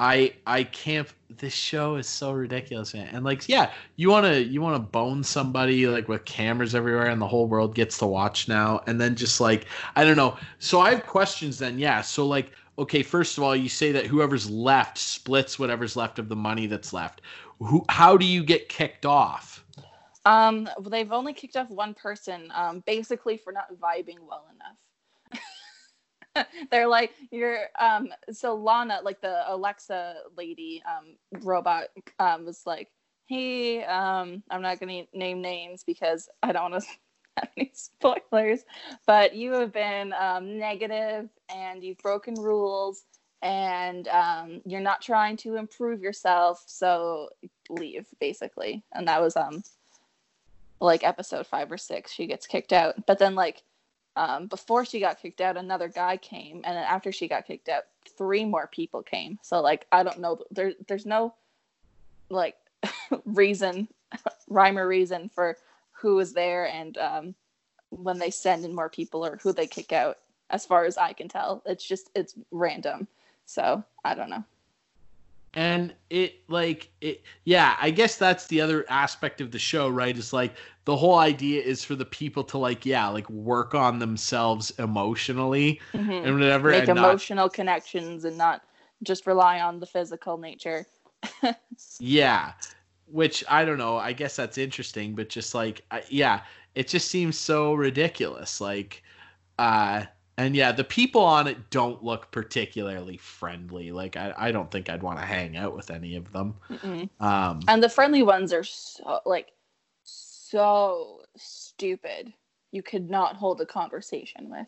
I i can't this show is so ridiculous man. And like yeah you want to you want to bone somebody like with cameras everywhere and the whole world gets to watch now. And then just like i don't know. So i have questions then yeah. So like okay first of all you say that whoever's left splits whatever's left of the money that's left. Who how do you get kicked off?
Um, well, they've only kicked off one person, um, basically for not vibing well enough. They're like, you're, um, so Lana, like the Alexa lady, um, robot, um, was like, hey, um, I'm not gonna name names because I don't want to have any spoilers, but you have been um, negative and you've broken rules and um, you're not trying to improve yourself, so leave basically. And that was um like episode five or six, she gets kicked out. But then like um, before she got kicked out, another guy came, and then after she got kicked out, three more people came. So like I don't know, there there's no like reason, rhyme or reason for who was there and um, when they send in more people or who they kick out. As far as I can tell, it's just it's random. So I don't know.
And it like it yeah i guess that's the other aspect of the show right is like the whole idea is for the people to like yeah like work on themselves emotionally
Mhm.
and whatever
Make
and not,
emotional connections and not just rely on the physical nature.
yeah which i don't know i guess that's interesting but just like I, yeah it just seems so ridiculous like uh and yeah the people on it don't look particularly friendly like i, I don't think i'd want to hang out with any of them
Mm-mm.
um
And the friendly ones are so like so stupid. You could not hold a conversation with.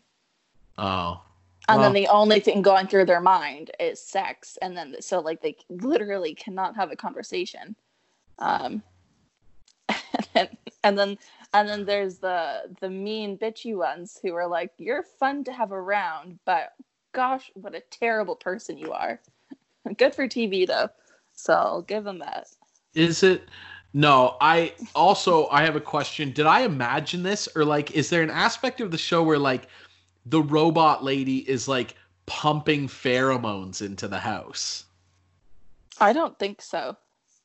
oh
And
Well-
then the only thing going through their mind is sex. And then so like they literally cannot have a conversation. Um and then and then and then there's the the mean bitchy ones who are like, You're fun to have around, but gosh, what a terrible person you are. Good for TV though. So I'll give them that.
Is it? No, I also I have a question. Did I imagine this or like is there an aspect of the show where like the robot lady is like pumping pheromones into the house?
I don't think so.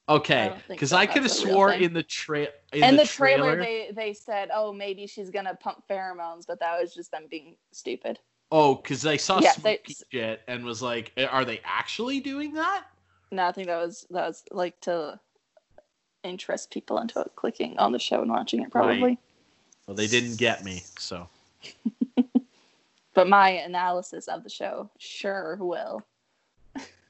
Okay, because. I could have
That's a real
swore in the tra- in, the,
the, trailer, they they said, "Oh, maybe she's gonna pump pheromones," but that was just them being stupid.
Oh, because I saw
Yeah,
Smokey
they-
shit and was like, are they actually doing that?
No, I think that was that was like to interest people into clicking on the show and watching it, probably.
Well, they didn't get me, so
But my analysis of the show sure will.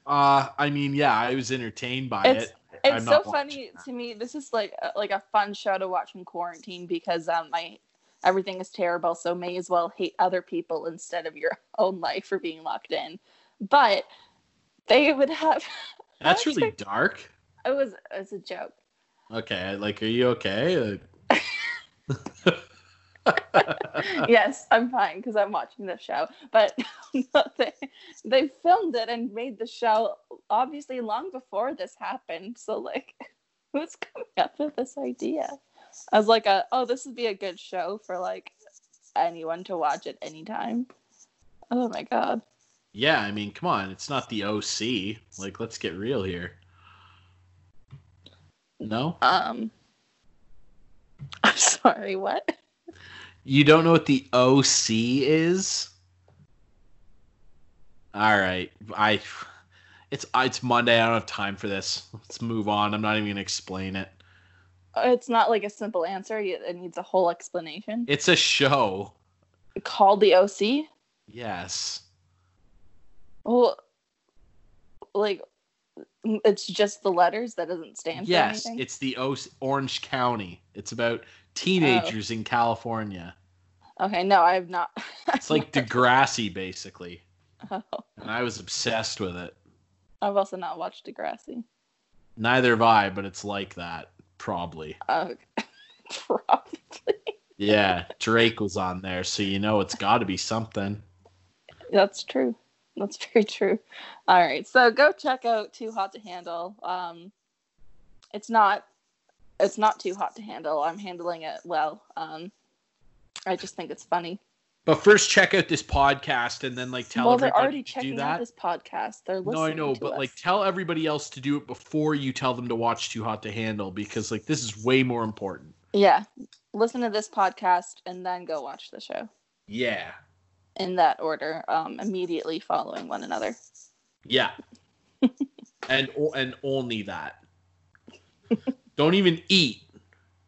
Uh, I mean, yeah, I was entertained by
It's-
it.
It's so funny
that.
to me. This is like like a fun show to watch in quarantine because um my everything is terrible, so may as well hate other people instead of your own life for being locked in. But they would have.
That's really dark.
It was it was a joke.
Okay, like, are you okay?
yes, I'm fine because I'm watching the show. But they they filmed it and made the show obviously long before this happened. So like, who's coming up with this idea? As like a oh, this would be a good show for like anyone to watch at any time. Oh my god.
yeah, I mean, come on, it's not the OC. Like, let's get real here. No,
Um. I'm sorry. What?
You don't know what the OC is. All right, I. It's it's Monday. I don't have time for this. Let's move on. I'm not even gonna explain it.
Uh, it's not like a simple answer. It needs a whole explanation.
It's a show.
Called the OC.
Yes.
Well, like it's just the letters that doesn't stand
Yes,
for anything.
it's the o- Orange County. It's about teenagers in California.
Okay, no, I have not.
It's like Degrassi, basically.
Oh,
And I was obsessed with it.
I've also not watched Degrassi.
Neither have I, but it's like that, probably.
Uh, probably.
Yeah, Drake was on there, so you know it's got to be something.
That's true. That's very true. All right, so go check out Too Hot to Handle. Um, it's not. It's not too hot to handle. I'm handling it well. Um, I just think it's funny.
But first, check out this podcast, and then like tell
well, they're
everybody
already
to do that.
out this podcast. They're listening.
No, I know, but
us.
like tell everybody else to do it before you tell them to watch Too Hot to Handle because like this is way more important.
yeah, listen to this podcast and then go watch the show
Yeah.
in that order, um, immediately following one another.
Yeah. and and only that. Don't even eat.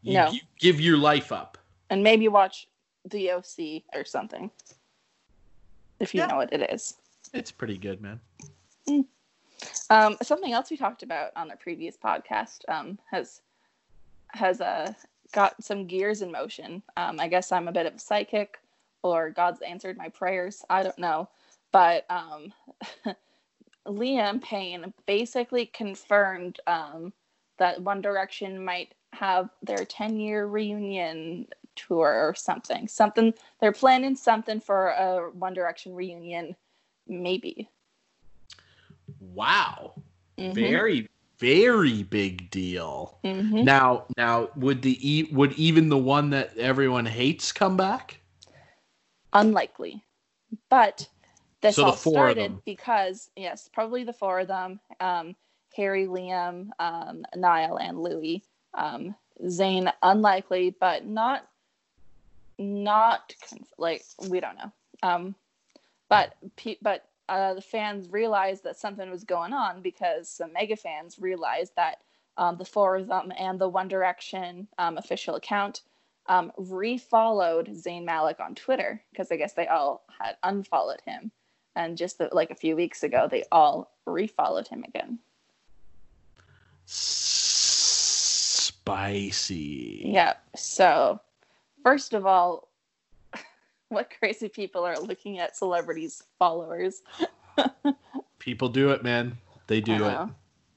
You,
No.
you give your life up.
and maybe watch the OC or something if you
Yeah.
know what it is.
It's pretty good, man.
Um, something else we talked about on the previous podcast um, has has uh, got some gears in motion. Um, I guess I'm a bit of a psychic, or God's answered my prayers. I don't know, but um, Liam Payne basically confirmed um, that One Direction might have their 10 year reunion tour or something. Something they're planning something for a One Direction reunion, maybe.
Wow.
Mhm.
Very very big deal.
Mhm.
Now, now would the e- would even the one that everyone hates come back?
unlikely. But this
So
all started because yes, probably the four of them: um, Harry, Liam, um, Niall, and Louis. Um, Zayn unlikely, but not not like we don't know. Um, but but uh, the fans realized that something was going on because some mega fans realized that um, the four of them and the One Direction um, official account um, refollowed Zayn Malik on Twitter because I guess they all had unfollowed him, and just the, like a few weeks ago, they all refollowed him again.
Spicy.
Yeah. So, first of all, what crazy people are looking at celebrities' followers?
People do it, man. They do it.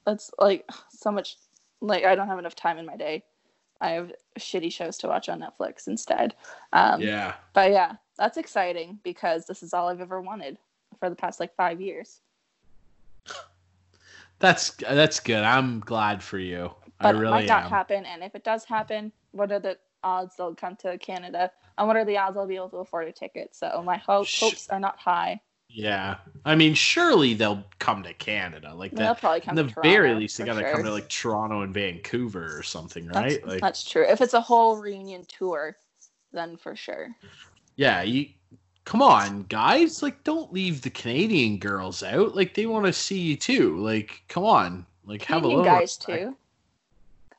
That's like so much. Like I don't have enough time in my day. I have shitty shows to watch on Netflix instead. Um,
Yeah.
But yeah, that's exciting because this is all I've ever wanted for the past like five years.
That's that's good. I'm glad for you.
But it
really
might not
am.
happen. And if it does happen, what are the odds they'll come to Canada? And what are the odds I'll be able to afford a ticket? So my ho-
Sh-
hopes are not high.
Yeah. I mean, surely they'll come to Canada. Like
They'll
that.
probably come
the
to Toronto.
very least, they gotta
sure.
come to like Toronto and Vancouver or something,
That's,
right? Like,
that's true. If it's a whole reunion tour, then for sure.
yeah. You come on, guys. Like, don't leave the Canadian girls out. Like, they want to see you too. Like, come on. Like, have a
Canadian
little
guys
respect.
too.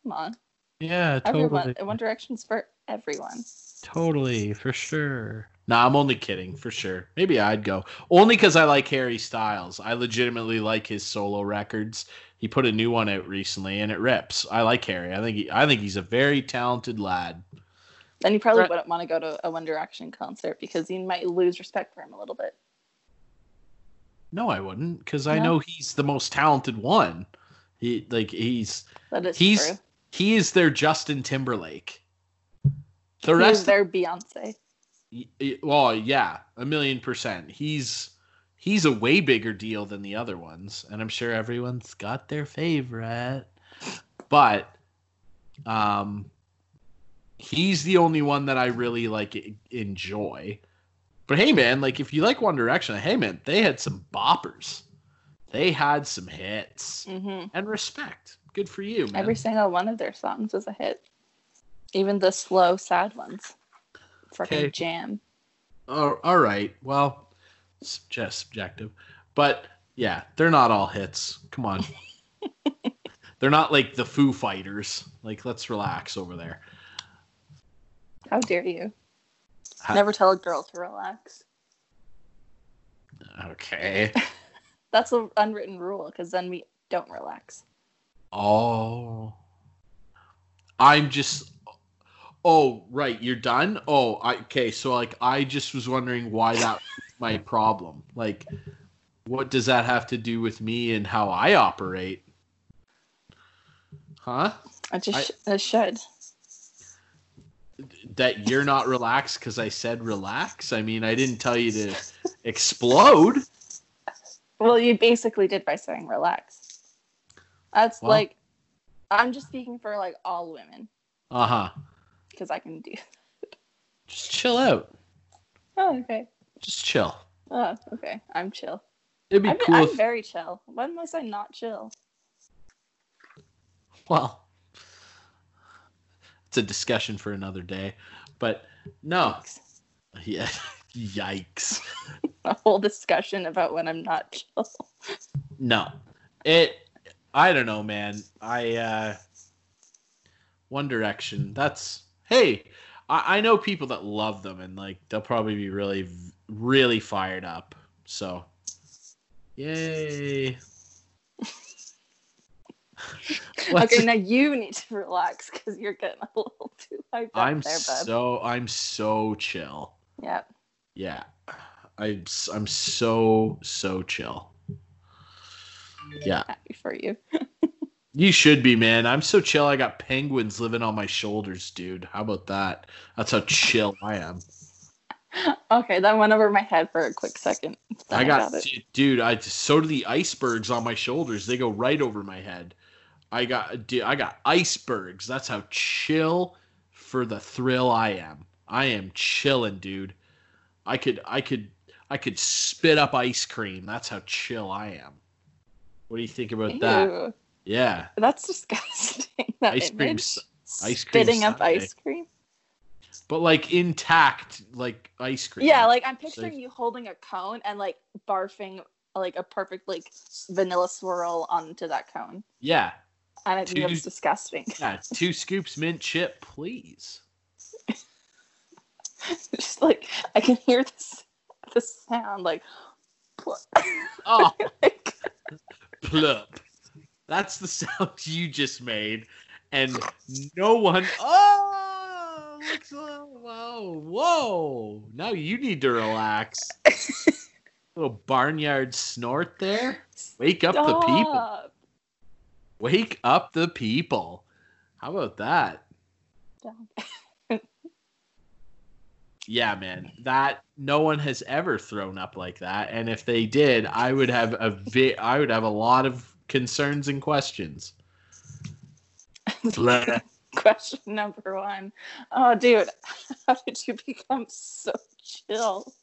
Come on,
Yeah, totally.
everyone. One Direction's for everyone.
Totally, for sure. Nah, I'm only kidding for sure. Maybe I'd go only because I like Harry Styles. I legitimately like his solo records. He put a new one out recently, and it rips. I like Harry. I think he, I think he's a very talented lad.
Then you probably
Right.
wouldn't want to go to a One Direction concert because you might lose respect for him a little bit.
No, I wouldn't, because I know he's the most talented one. He like he's
That is
he's
true.
he is their Justin Timberlake. The
He's
rest,
their Beyonce.
y- y- well, yeah, a million percent. He's he's a way bigger deal than the other ones, and I'm sure everyone's got their favorite. But, um, he's the only one that I really like enjoy. But hey, man, like if you like One Direction, hey, man, they had some boppers. They had some hits
hmm
and respect. Good for you, man.
Every single one of their songs was a hit. Even the slow, sad ones. Fucking
Okay.
jam.
Oh, all right. Well, it's just subjective, but yeah, they're not all hits. Come on, they're not like the Foo Fighters. Like, let's relax over there.
How dare you?
Ha-
Never tell a girl to relax.
Okay.
That's an unwritten rule because then we don't relax.
Oh, I'm just. Oh, right. You're done. Oh, I, okay. So, like, I just was wondering why that was my problem. Like, what does that have to do with me and how I operate? Huh?
I just
I-
sh- it should.
That you're not relaxed because I said relax. I mean, I didn't tell you to explode.
Well, you basically did by saying relax. That's
Well.
like, I'm just speaking for like all women
Uh huh.
because I can do.
Just chill out.
Oh, okay.
Just chill.
Oh, okay. I'm chill.
It'd be
I'm,
cool
I'm
if.
very chill. When was I not chill?
Well, it's a discussion for another day. But no. Yeah. Yikes.
A whole discussion about when I'm not chill.
No. It. I don't know, man. I. uh One Direction. That's. Hey, I, I know people that love them and like they'll probably be really, really fired up. So, yay.
Okay, now you need to relax because you're getting a little too hyped
I'm
there,
so I'm so chill.
yeah.
Yeah, I'm s- I'm so so chill. Yeah,
Happy for you.
you should be, man. I'm so chill. I got penguins living on my shoulders, dude. How about that? That's how chill I am.
Okay, that went over my head for a quick second.
I got,
it.
dude. I so do the icebergs on my shoulders. They go right over my head. I got, dude, I got icebergs. That's how chill for the thrill I am. I am chilling, dude. I could, I could, I could spit up ice cream. That's how chill I am. What do you think about that? Yeah,
that's disgusting. That
ice cream,
image.
ice cream
Spitting up ice cream.
but like intact, like ice cream.
Yeah, like I'm picturing
Like-
you holding a cone and like barfing like a perfect like vanilla swirl onto that cone,
yeah,
and I think
Two-
that's disgusting.
yeah. Two scoops mint chip, please.
Just like I can hear this the sound like.
Oh.
like
plup. That's the sound you just made, and no one. Oh, looks oh, so, whoa, whoa! Now you need to relax. Little barnyard snort there. Wake up the people. Wake up the people. How about that? Yeah, man. That no one has ever thrown up like that, and if they did, I would have a vi- I would have a lot of concerns and questions.
Question number one. Oh, dude, how did you become so chill?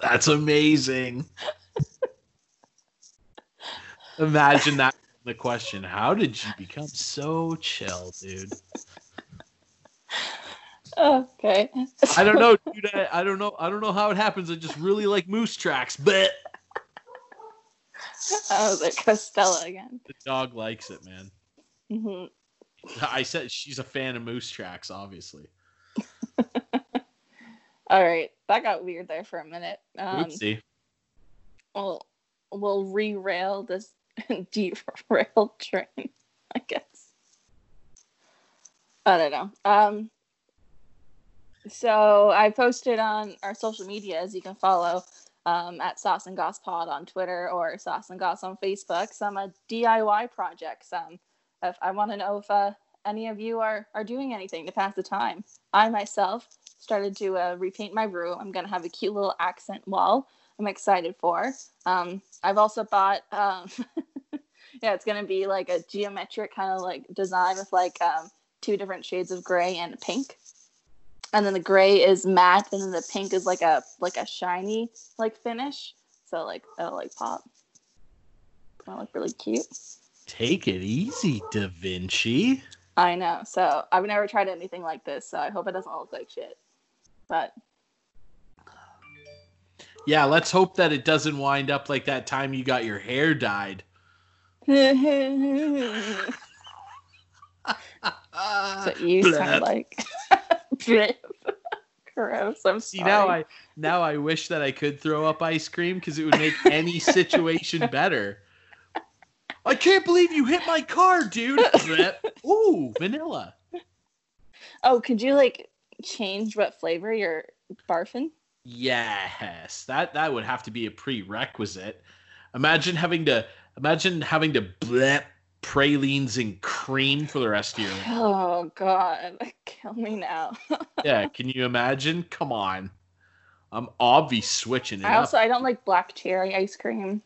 That's amazing. Imagine that the question. How did you become so chill, dude?
Okay.
I don't know, dude. I, I don't know. I don't know how it happens. I just really like moose tracks, but
I was like Costello again.
the dog likes it, man.
hmm
I said she's a fan of moose tracks, obviously.
All right, that got weird there for a minute. Um,
Oopsie.
we'll we'll re-rail this derailed train, I guess. I don't know. Um, so I posted on our social medias. You can follow um, at Sauce and Goss Pod on Twitter or Sauce and Goss on Facebook. Some uh, DIY projects. Um, if I want to know if uh, any of you are are doing anything to pass the time. I myself started to uh, repaint my room. I'm gonna have a cute little accent wall. I'm excited for. Um, I've also bought. Um, yeah, it's gonna be like a geometric kind of like design with like um, two different shades of gray and pink. And then the gray is matte, and then the pink is like a like a shiny like finish. So like it'll like pop. It'll look really cute.
Take it easy, Da Vinci.
I know. So I've never tried anything like this, so I hope it doesn't look like shit. But
Yeah, let's hope that it doesn't wind up like that time you got your hair dyed.
that's what you sound like. Gross. I'm
See
sorry.
now I now I wish that I could throw up ice cream because it would make any situation better. I can't believe you hit my car, dude. Ooh, vanilla.
Oh, could you like change what flavor you're barfing?
Yes, that that would have to be a prerequisite. Imagine having to imagine having to blep pralines and cream for the rest of your life.
Oh God, kill me now.
Yeah, can you imagine? Come on. I'm obviously switching it
I
up.
also I don't like black cherry ice cream.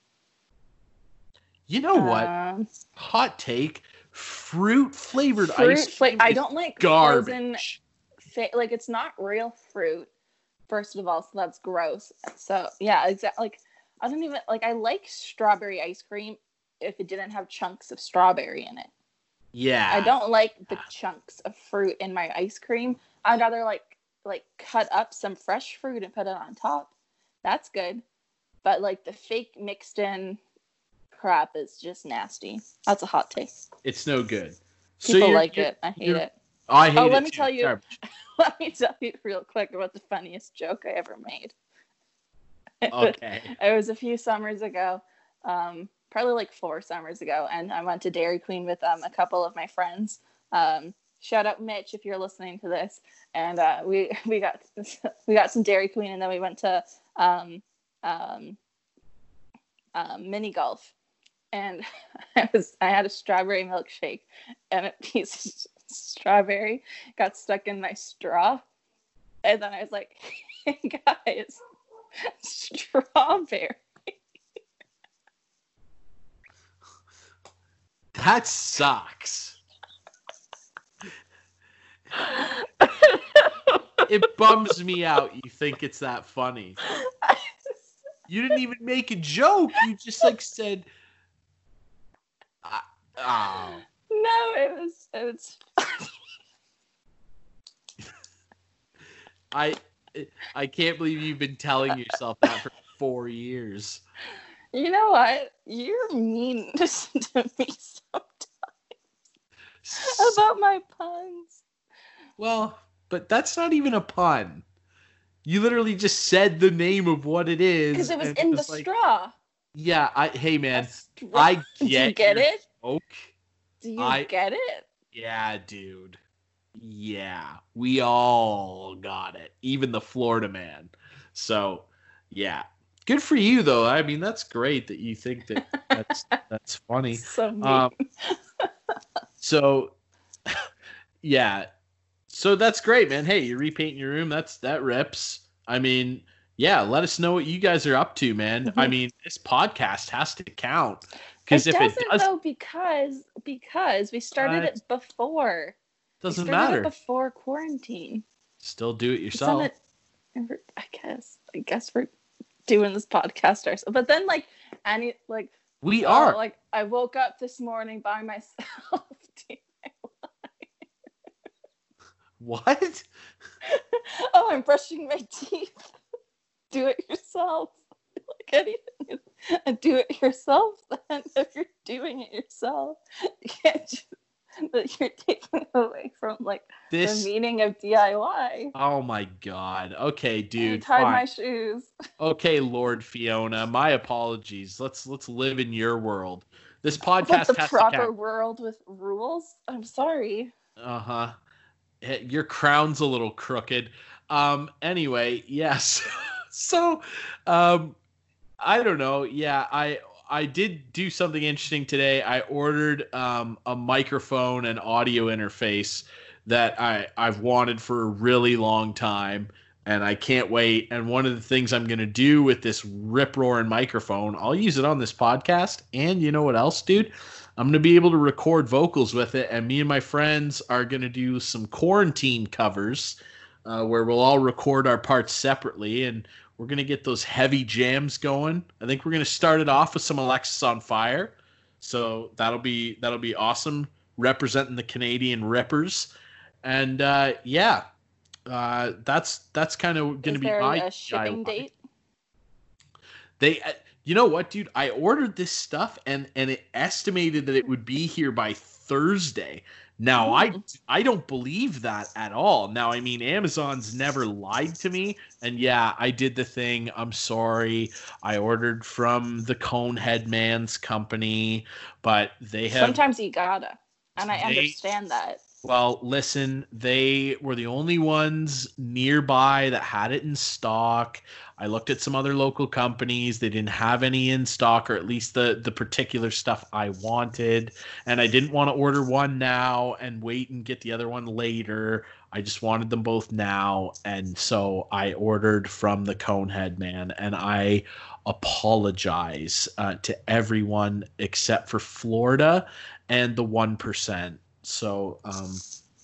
you know what?
Um,
Hot take. Fruit flavored ice
fla-
cream.
I don't like frozen
garbage.
fa- like it's not real fruit first of all so that's gross. So yeah exactly like i don't even like i like strawberry ice cream if it didn't have chunks of strawberry in it.
Yeah.
i don't like the chunks of fruit in my ice cream. I'd rather like like cut up some fresh fruit and put it on top. That's good. But like the fake mixed in crap is just nasty. That's a hot take.
It's no good.
people
you're-
like it. I hate it
I hate
Oh, let me
too.
tell you- let me tell you real quick about the funniest joke i ever made.
Okay.
it was a few summers ago um, probably like four summers ago and i went to dairy queen with um, a couple of my friends. Um, shout out mitch if you're listening to this. And uh, we we got we got some dairy queen and then we went to um, um, um, mini golf. And i was i had a strawberry milkshake and a piece of strawberry got stuck in my straw and then i was like hey guys strawberry
That sucks. It bums me out. You think it's that funny. You didn't even make a joke. You just like said, "Ah, "Oh,
No, it was it was
I, I can't believe you've been telling yourself that for four years."
you know what? You're mean to me sometimes about my puns.
Well, but that's not even a pun. You literally just said the name of what it is.
Because it was in the
like,
straw.
Yeah, I hey man. I get
get it?
joke.
Do you
I-
get it?
Yeah, dude. Yeah, we all got it, even the Florida man. So, yeah, good for you though. I mean, that's great that you think that that's that's funny.
So mean.
Um, so, yeah, so that's great, man. Hey, you're repainting your room. That's that rips. I mean, yeah. Let us know what you guys are up to, man. I
Mhm.
mean, this podcast has to count because
it
if
doesn't
it does,
though because because we started it before.
Doesn't matter.
before quarantine.
Still do it yourself.
a- I guess. I guess we're doing this podcast ourselves. But then like any like
we
oh,
are.
like I woke up this morning by myself.
what?
oh, I'm brushing my teeth. do it yourself. Like anything, and do it yourself. Then if you're doing it yourself, you can't. Just, that you're taking away from like
This.
the meaning of DIY.
Oh my god. Okay,
I
dude.
tied
fine.
my shoes.
Okay, Lord Fiona. My apologies. Let's let's live in your world. This
Like
podcast
the
has
proper world with rules. I'm sorry.
Uh huh. Your crown's a little crooked. Um. Anyway, yes. so, um, I don't know. Yeah, I I did do something interesting today. I ordered um a microphone and audio interface that I I've wanted for a really long time. And I can't wait. And one of the things I'm gonna do with this rip roaring microphone, I'll use it on this podcast. And you know what else, dude? I'm going to be able to record vocals with it, and me and my friends are going to do some quarantine covers uh, where we'll all record our parts separately, and we're going to get those heavy jams going. I think we're going to start it off with some Alexisonfire, so that'll be that'll be awesome, representing the Canadian Rippers, and uh, yeah, uh, that's that's kind of going to be my
a shipping
DIY.
date?
They, uh, you know what, dude? I ordered this stuff and and it estimated that it would be here by Thursday. Now I mm-hmm. I don't believe that at all. Now I mean Amazon's never lied to me, and yeah, I did the thing. I'm sorry. I ordered from the Conehead Man's company, but they have
Sometimes you gotta, and I
They-
understand that.
Well, listen, they were the only ones nearby that had it in stock. I looked at some other local companies. They didn't have any in stock, or at least the the particular stuff I wanted. And I didn't want to order one now and wait and get the other one later. I just wanted them both now. And so I ordered from the Conehead man. And I apologize uh, to everyone except for Florida and the 1%. So um,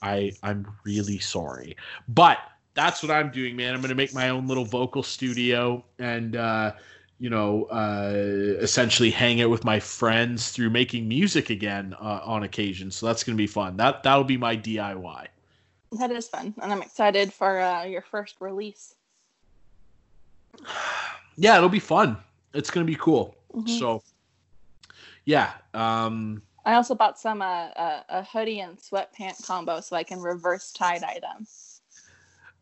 I I'm really sorry, but that's what I'm doing, man. I'm gonna make my own little vocal studio and uh, you know uh, essentially hang out with my friends through making music again uh, on occasion. So that's gonna be fun. That that'll be my DIY.
That is fun, and I'm excited for uh, your first release.
Yeah, it'll be fun. It's gonna be cool.
Mhm.
So yeah, um,
I also bought some uh, a, a hoodie and sweatpant combo so I can reverse tie dye them.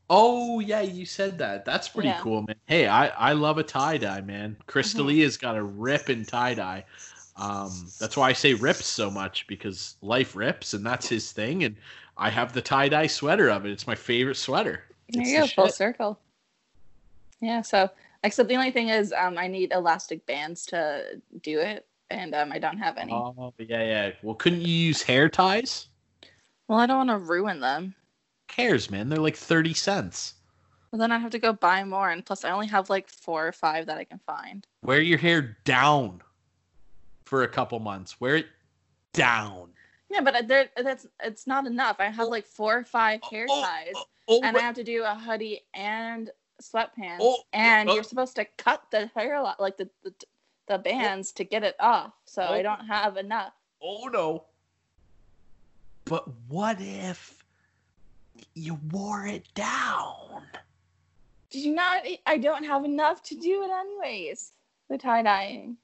Oh yeah, you said that. That's pretty
Yeah.
cool, man. Hey, I I love a tie dye, man. Crystalia has got a rip in tie dye. Um, that's why I say rips so much because life rips, and that's his thing. And I have the tie dye sweater of it. It's my favorite sweater.
There
It's
you go, full circle. Yeah. So, except the only thing is, um, I need elastic bands to do it, and um, I don't have any.
Oh yeah, yeah. Well, couldn't you use hair ties?
Well, I don't want to ruin them.
Who cares, man? They're like thirty cents.
Well, then I have to go buy more, and plus, I only have like four or five that I can find.
Wear your hair down for a couple months. Wear it down.
Yeah, but there, that's it's not enough. I have like four or five hair
Oh,
ties,
Oh,
and
but-
I have to do a hoodie and sweatpants,
Oh,
and
oh.
you're supposed to cut the hair a lot, like the the, the bands to get it off. So I
Oh.
don't have enough.
Oh no. But what if you wore it down?
Did you not? I don't have enough to do it anyways. The tie dyeing.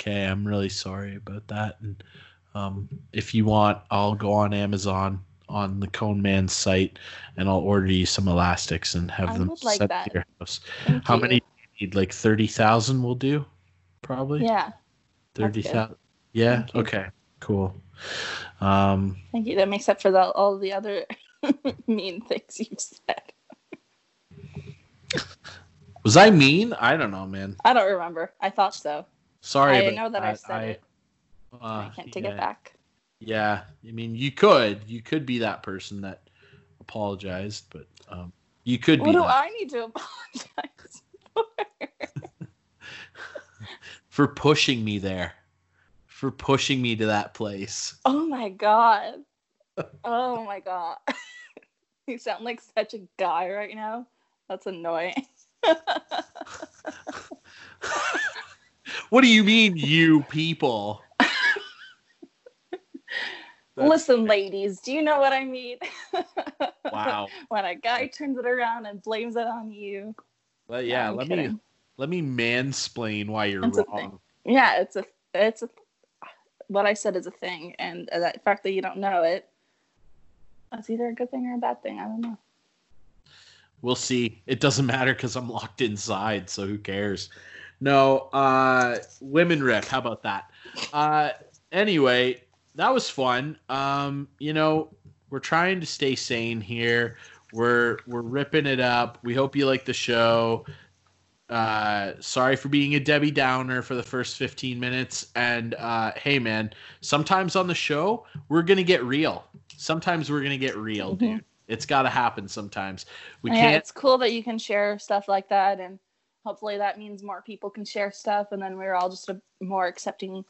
Okay, I'm really sorry about that. And um, if you want, I'll go on Amazon on the Cone Man site and I'll order you some elastics and have
I
them
would like
sent to your house.
Thank
How
you.
many do you need? Like 30,000 will do? Probably?
Yeah. good.
30,000. Yeah? Okay, cool. Um,
Thank you. That makes up for the, all the other mean things you've said.
was I mean? I don't know, man.
I don't remember. I thought so.
Sorry
I know that I said it.
uh,
I can't take
yeah.
it back.
Yeah, I mean, you could, you could be that person that apologized, but um, you could
What
be
do
that
I need to apologize for?
For pushing me there, for pushing me to that place.
Oh my god. Oh my god. you sound like such a guy right now. That's annoying.
What do you mean, you people?
Listen, ladies, do you know what I mean?
Wow.
when a guy turns it around and blames it on you.
Well, yeah,
I'm
let me
kidding.
Let me mansplain why you're
thing.
wrong.
Yeah, it's a it's a what I said is a thing, and the fact that you don't know it, that's either a good thing or a bad thing. I don't know.
We'll see. It doesn't matter because I'm locked inside, so who cares? No, uh, women rip. How about that? Uh, anyway, that was fun. Um, you know, we're trying to stay sane here. We're we're ripping it up. We hope you like the show. Uh, sorry for being a Debbie Downer for the first 15 minutes. And uh, hey, man, sometimes on the show we're gonna get real. Sometimes we're gonna get real,
Mhm.
dude. It's got to happen sometimes. We
yeah,
can't.
it's cool that you can share stuff like that, and hopefully that means more people can share stuff, and then we're all just a more accepting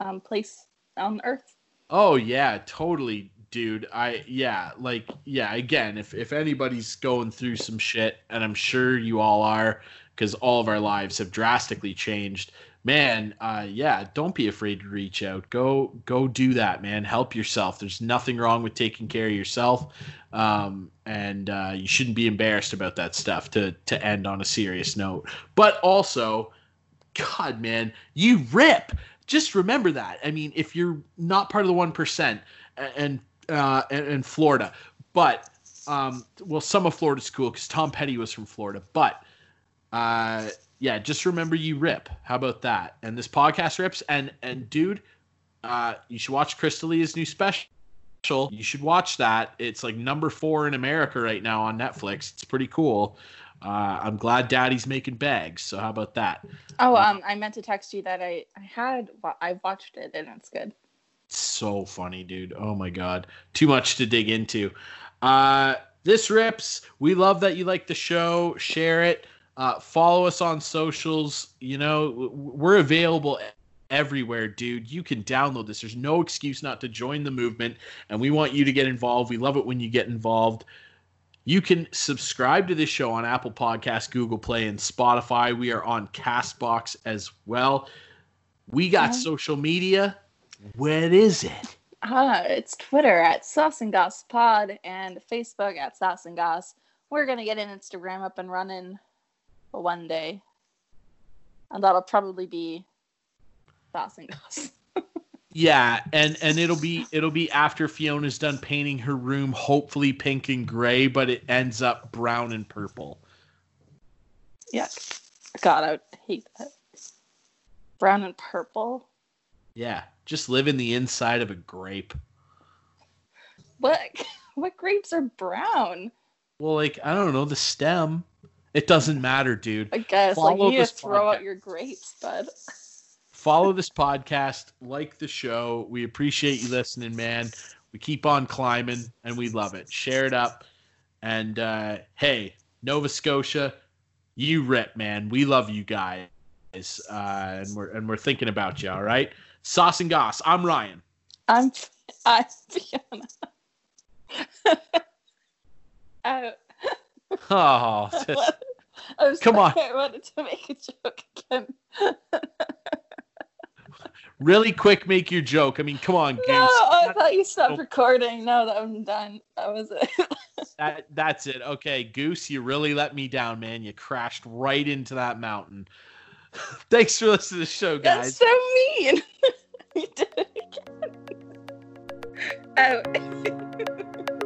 um, place on Earth.
Oh yeah, totally, dude. I yeah, like yeah. Again, if if anybody's going through some shit, and I'm sure you all are, because all of our lives have drastically changed. Man, uh, yeah, don't be afraid to reach out. Go go do that, man. Help yourself. There's nothing wrong with taking care of yourself, um, and uh, you shouldn't be embarrassed about that stuff. To to end on a serious note, but also, God, man, you rip just remember that. I mean, if you're not part of the one percent and uh, and Florida, but um, well, some of Florida's cool because Tom Petty was from Florida, but uh, yeah, just remember you rip. How about that? And this podcast rips. And and dude, uh, you should watch Crystalia's new special. You should watch that. It's like number four in America right now on Netflix. It's pretty cool. Uh, I'm glad Daddy's making bags. So how about that?
Oh, um, I meant to text you that I I had I watched it and it's good.
so funny, dude. Oh my god. Too much to dig into. Uh this rips. We love that you like the show. Share it. Uh follow us on socials. You know, we're available everywhere, dude. You can download this. There's no excuse not to join the movement and we want you to get involved. We love it when you get involved. You can subscribe to this show on Apple Podcasts, Google Play, and Spotify. We are on Castbox as well. We got
Yeah.
social media. What is it?
Ah, it's Twitter at Sauce and Goss Pod and Facebook at Sauce and Goss. We're gonna get an Instagram up and running one day, and that'll probably be Sauce and Goss.
Yeah, and and it'll be it'll be after Fiona's done painting her room, hopefully pink and gray, but it ends up brown and purple.
Yeah, God, I would hate that. Brown and purple.
Yeah, just live in the inside of a grape.
What? What grapes are brown?
Well, like I don't know the stem. It doesn't matter, dude.
I guess like you
just
throw
podcast.
out your grapes, bud.
Follow this podcast, like the show. We appreciate you listening, man. We keep on climbing, and we love it. Share it up, and uh, hey, Nova Scotia, you rip, man. We love you guys, uh, and we're and we're thinking about you. All right, sauce and goss. I'm Ryan.
I'm I'm Fiona. I,
Oh,
I was
Come on.
I wanted to make a joke again.
really quick, make your joke. I mean, come on, Goose.
No, I
That-
thought you stopped
Oh.
recording. No, that I'm done. That was it.
that, that's it. Okay, Goose, you really let me down, man. You crashed right into that mountain. Thanks for listening to the show, guys.
That's so mean. you did it again. Oh.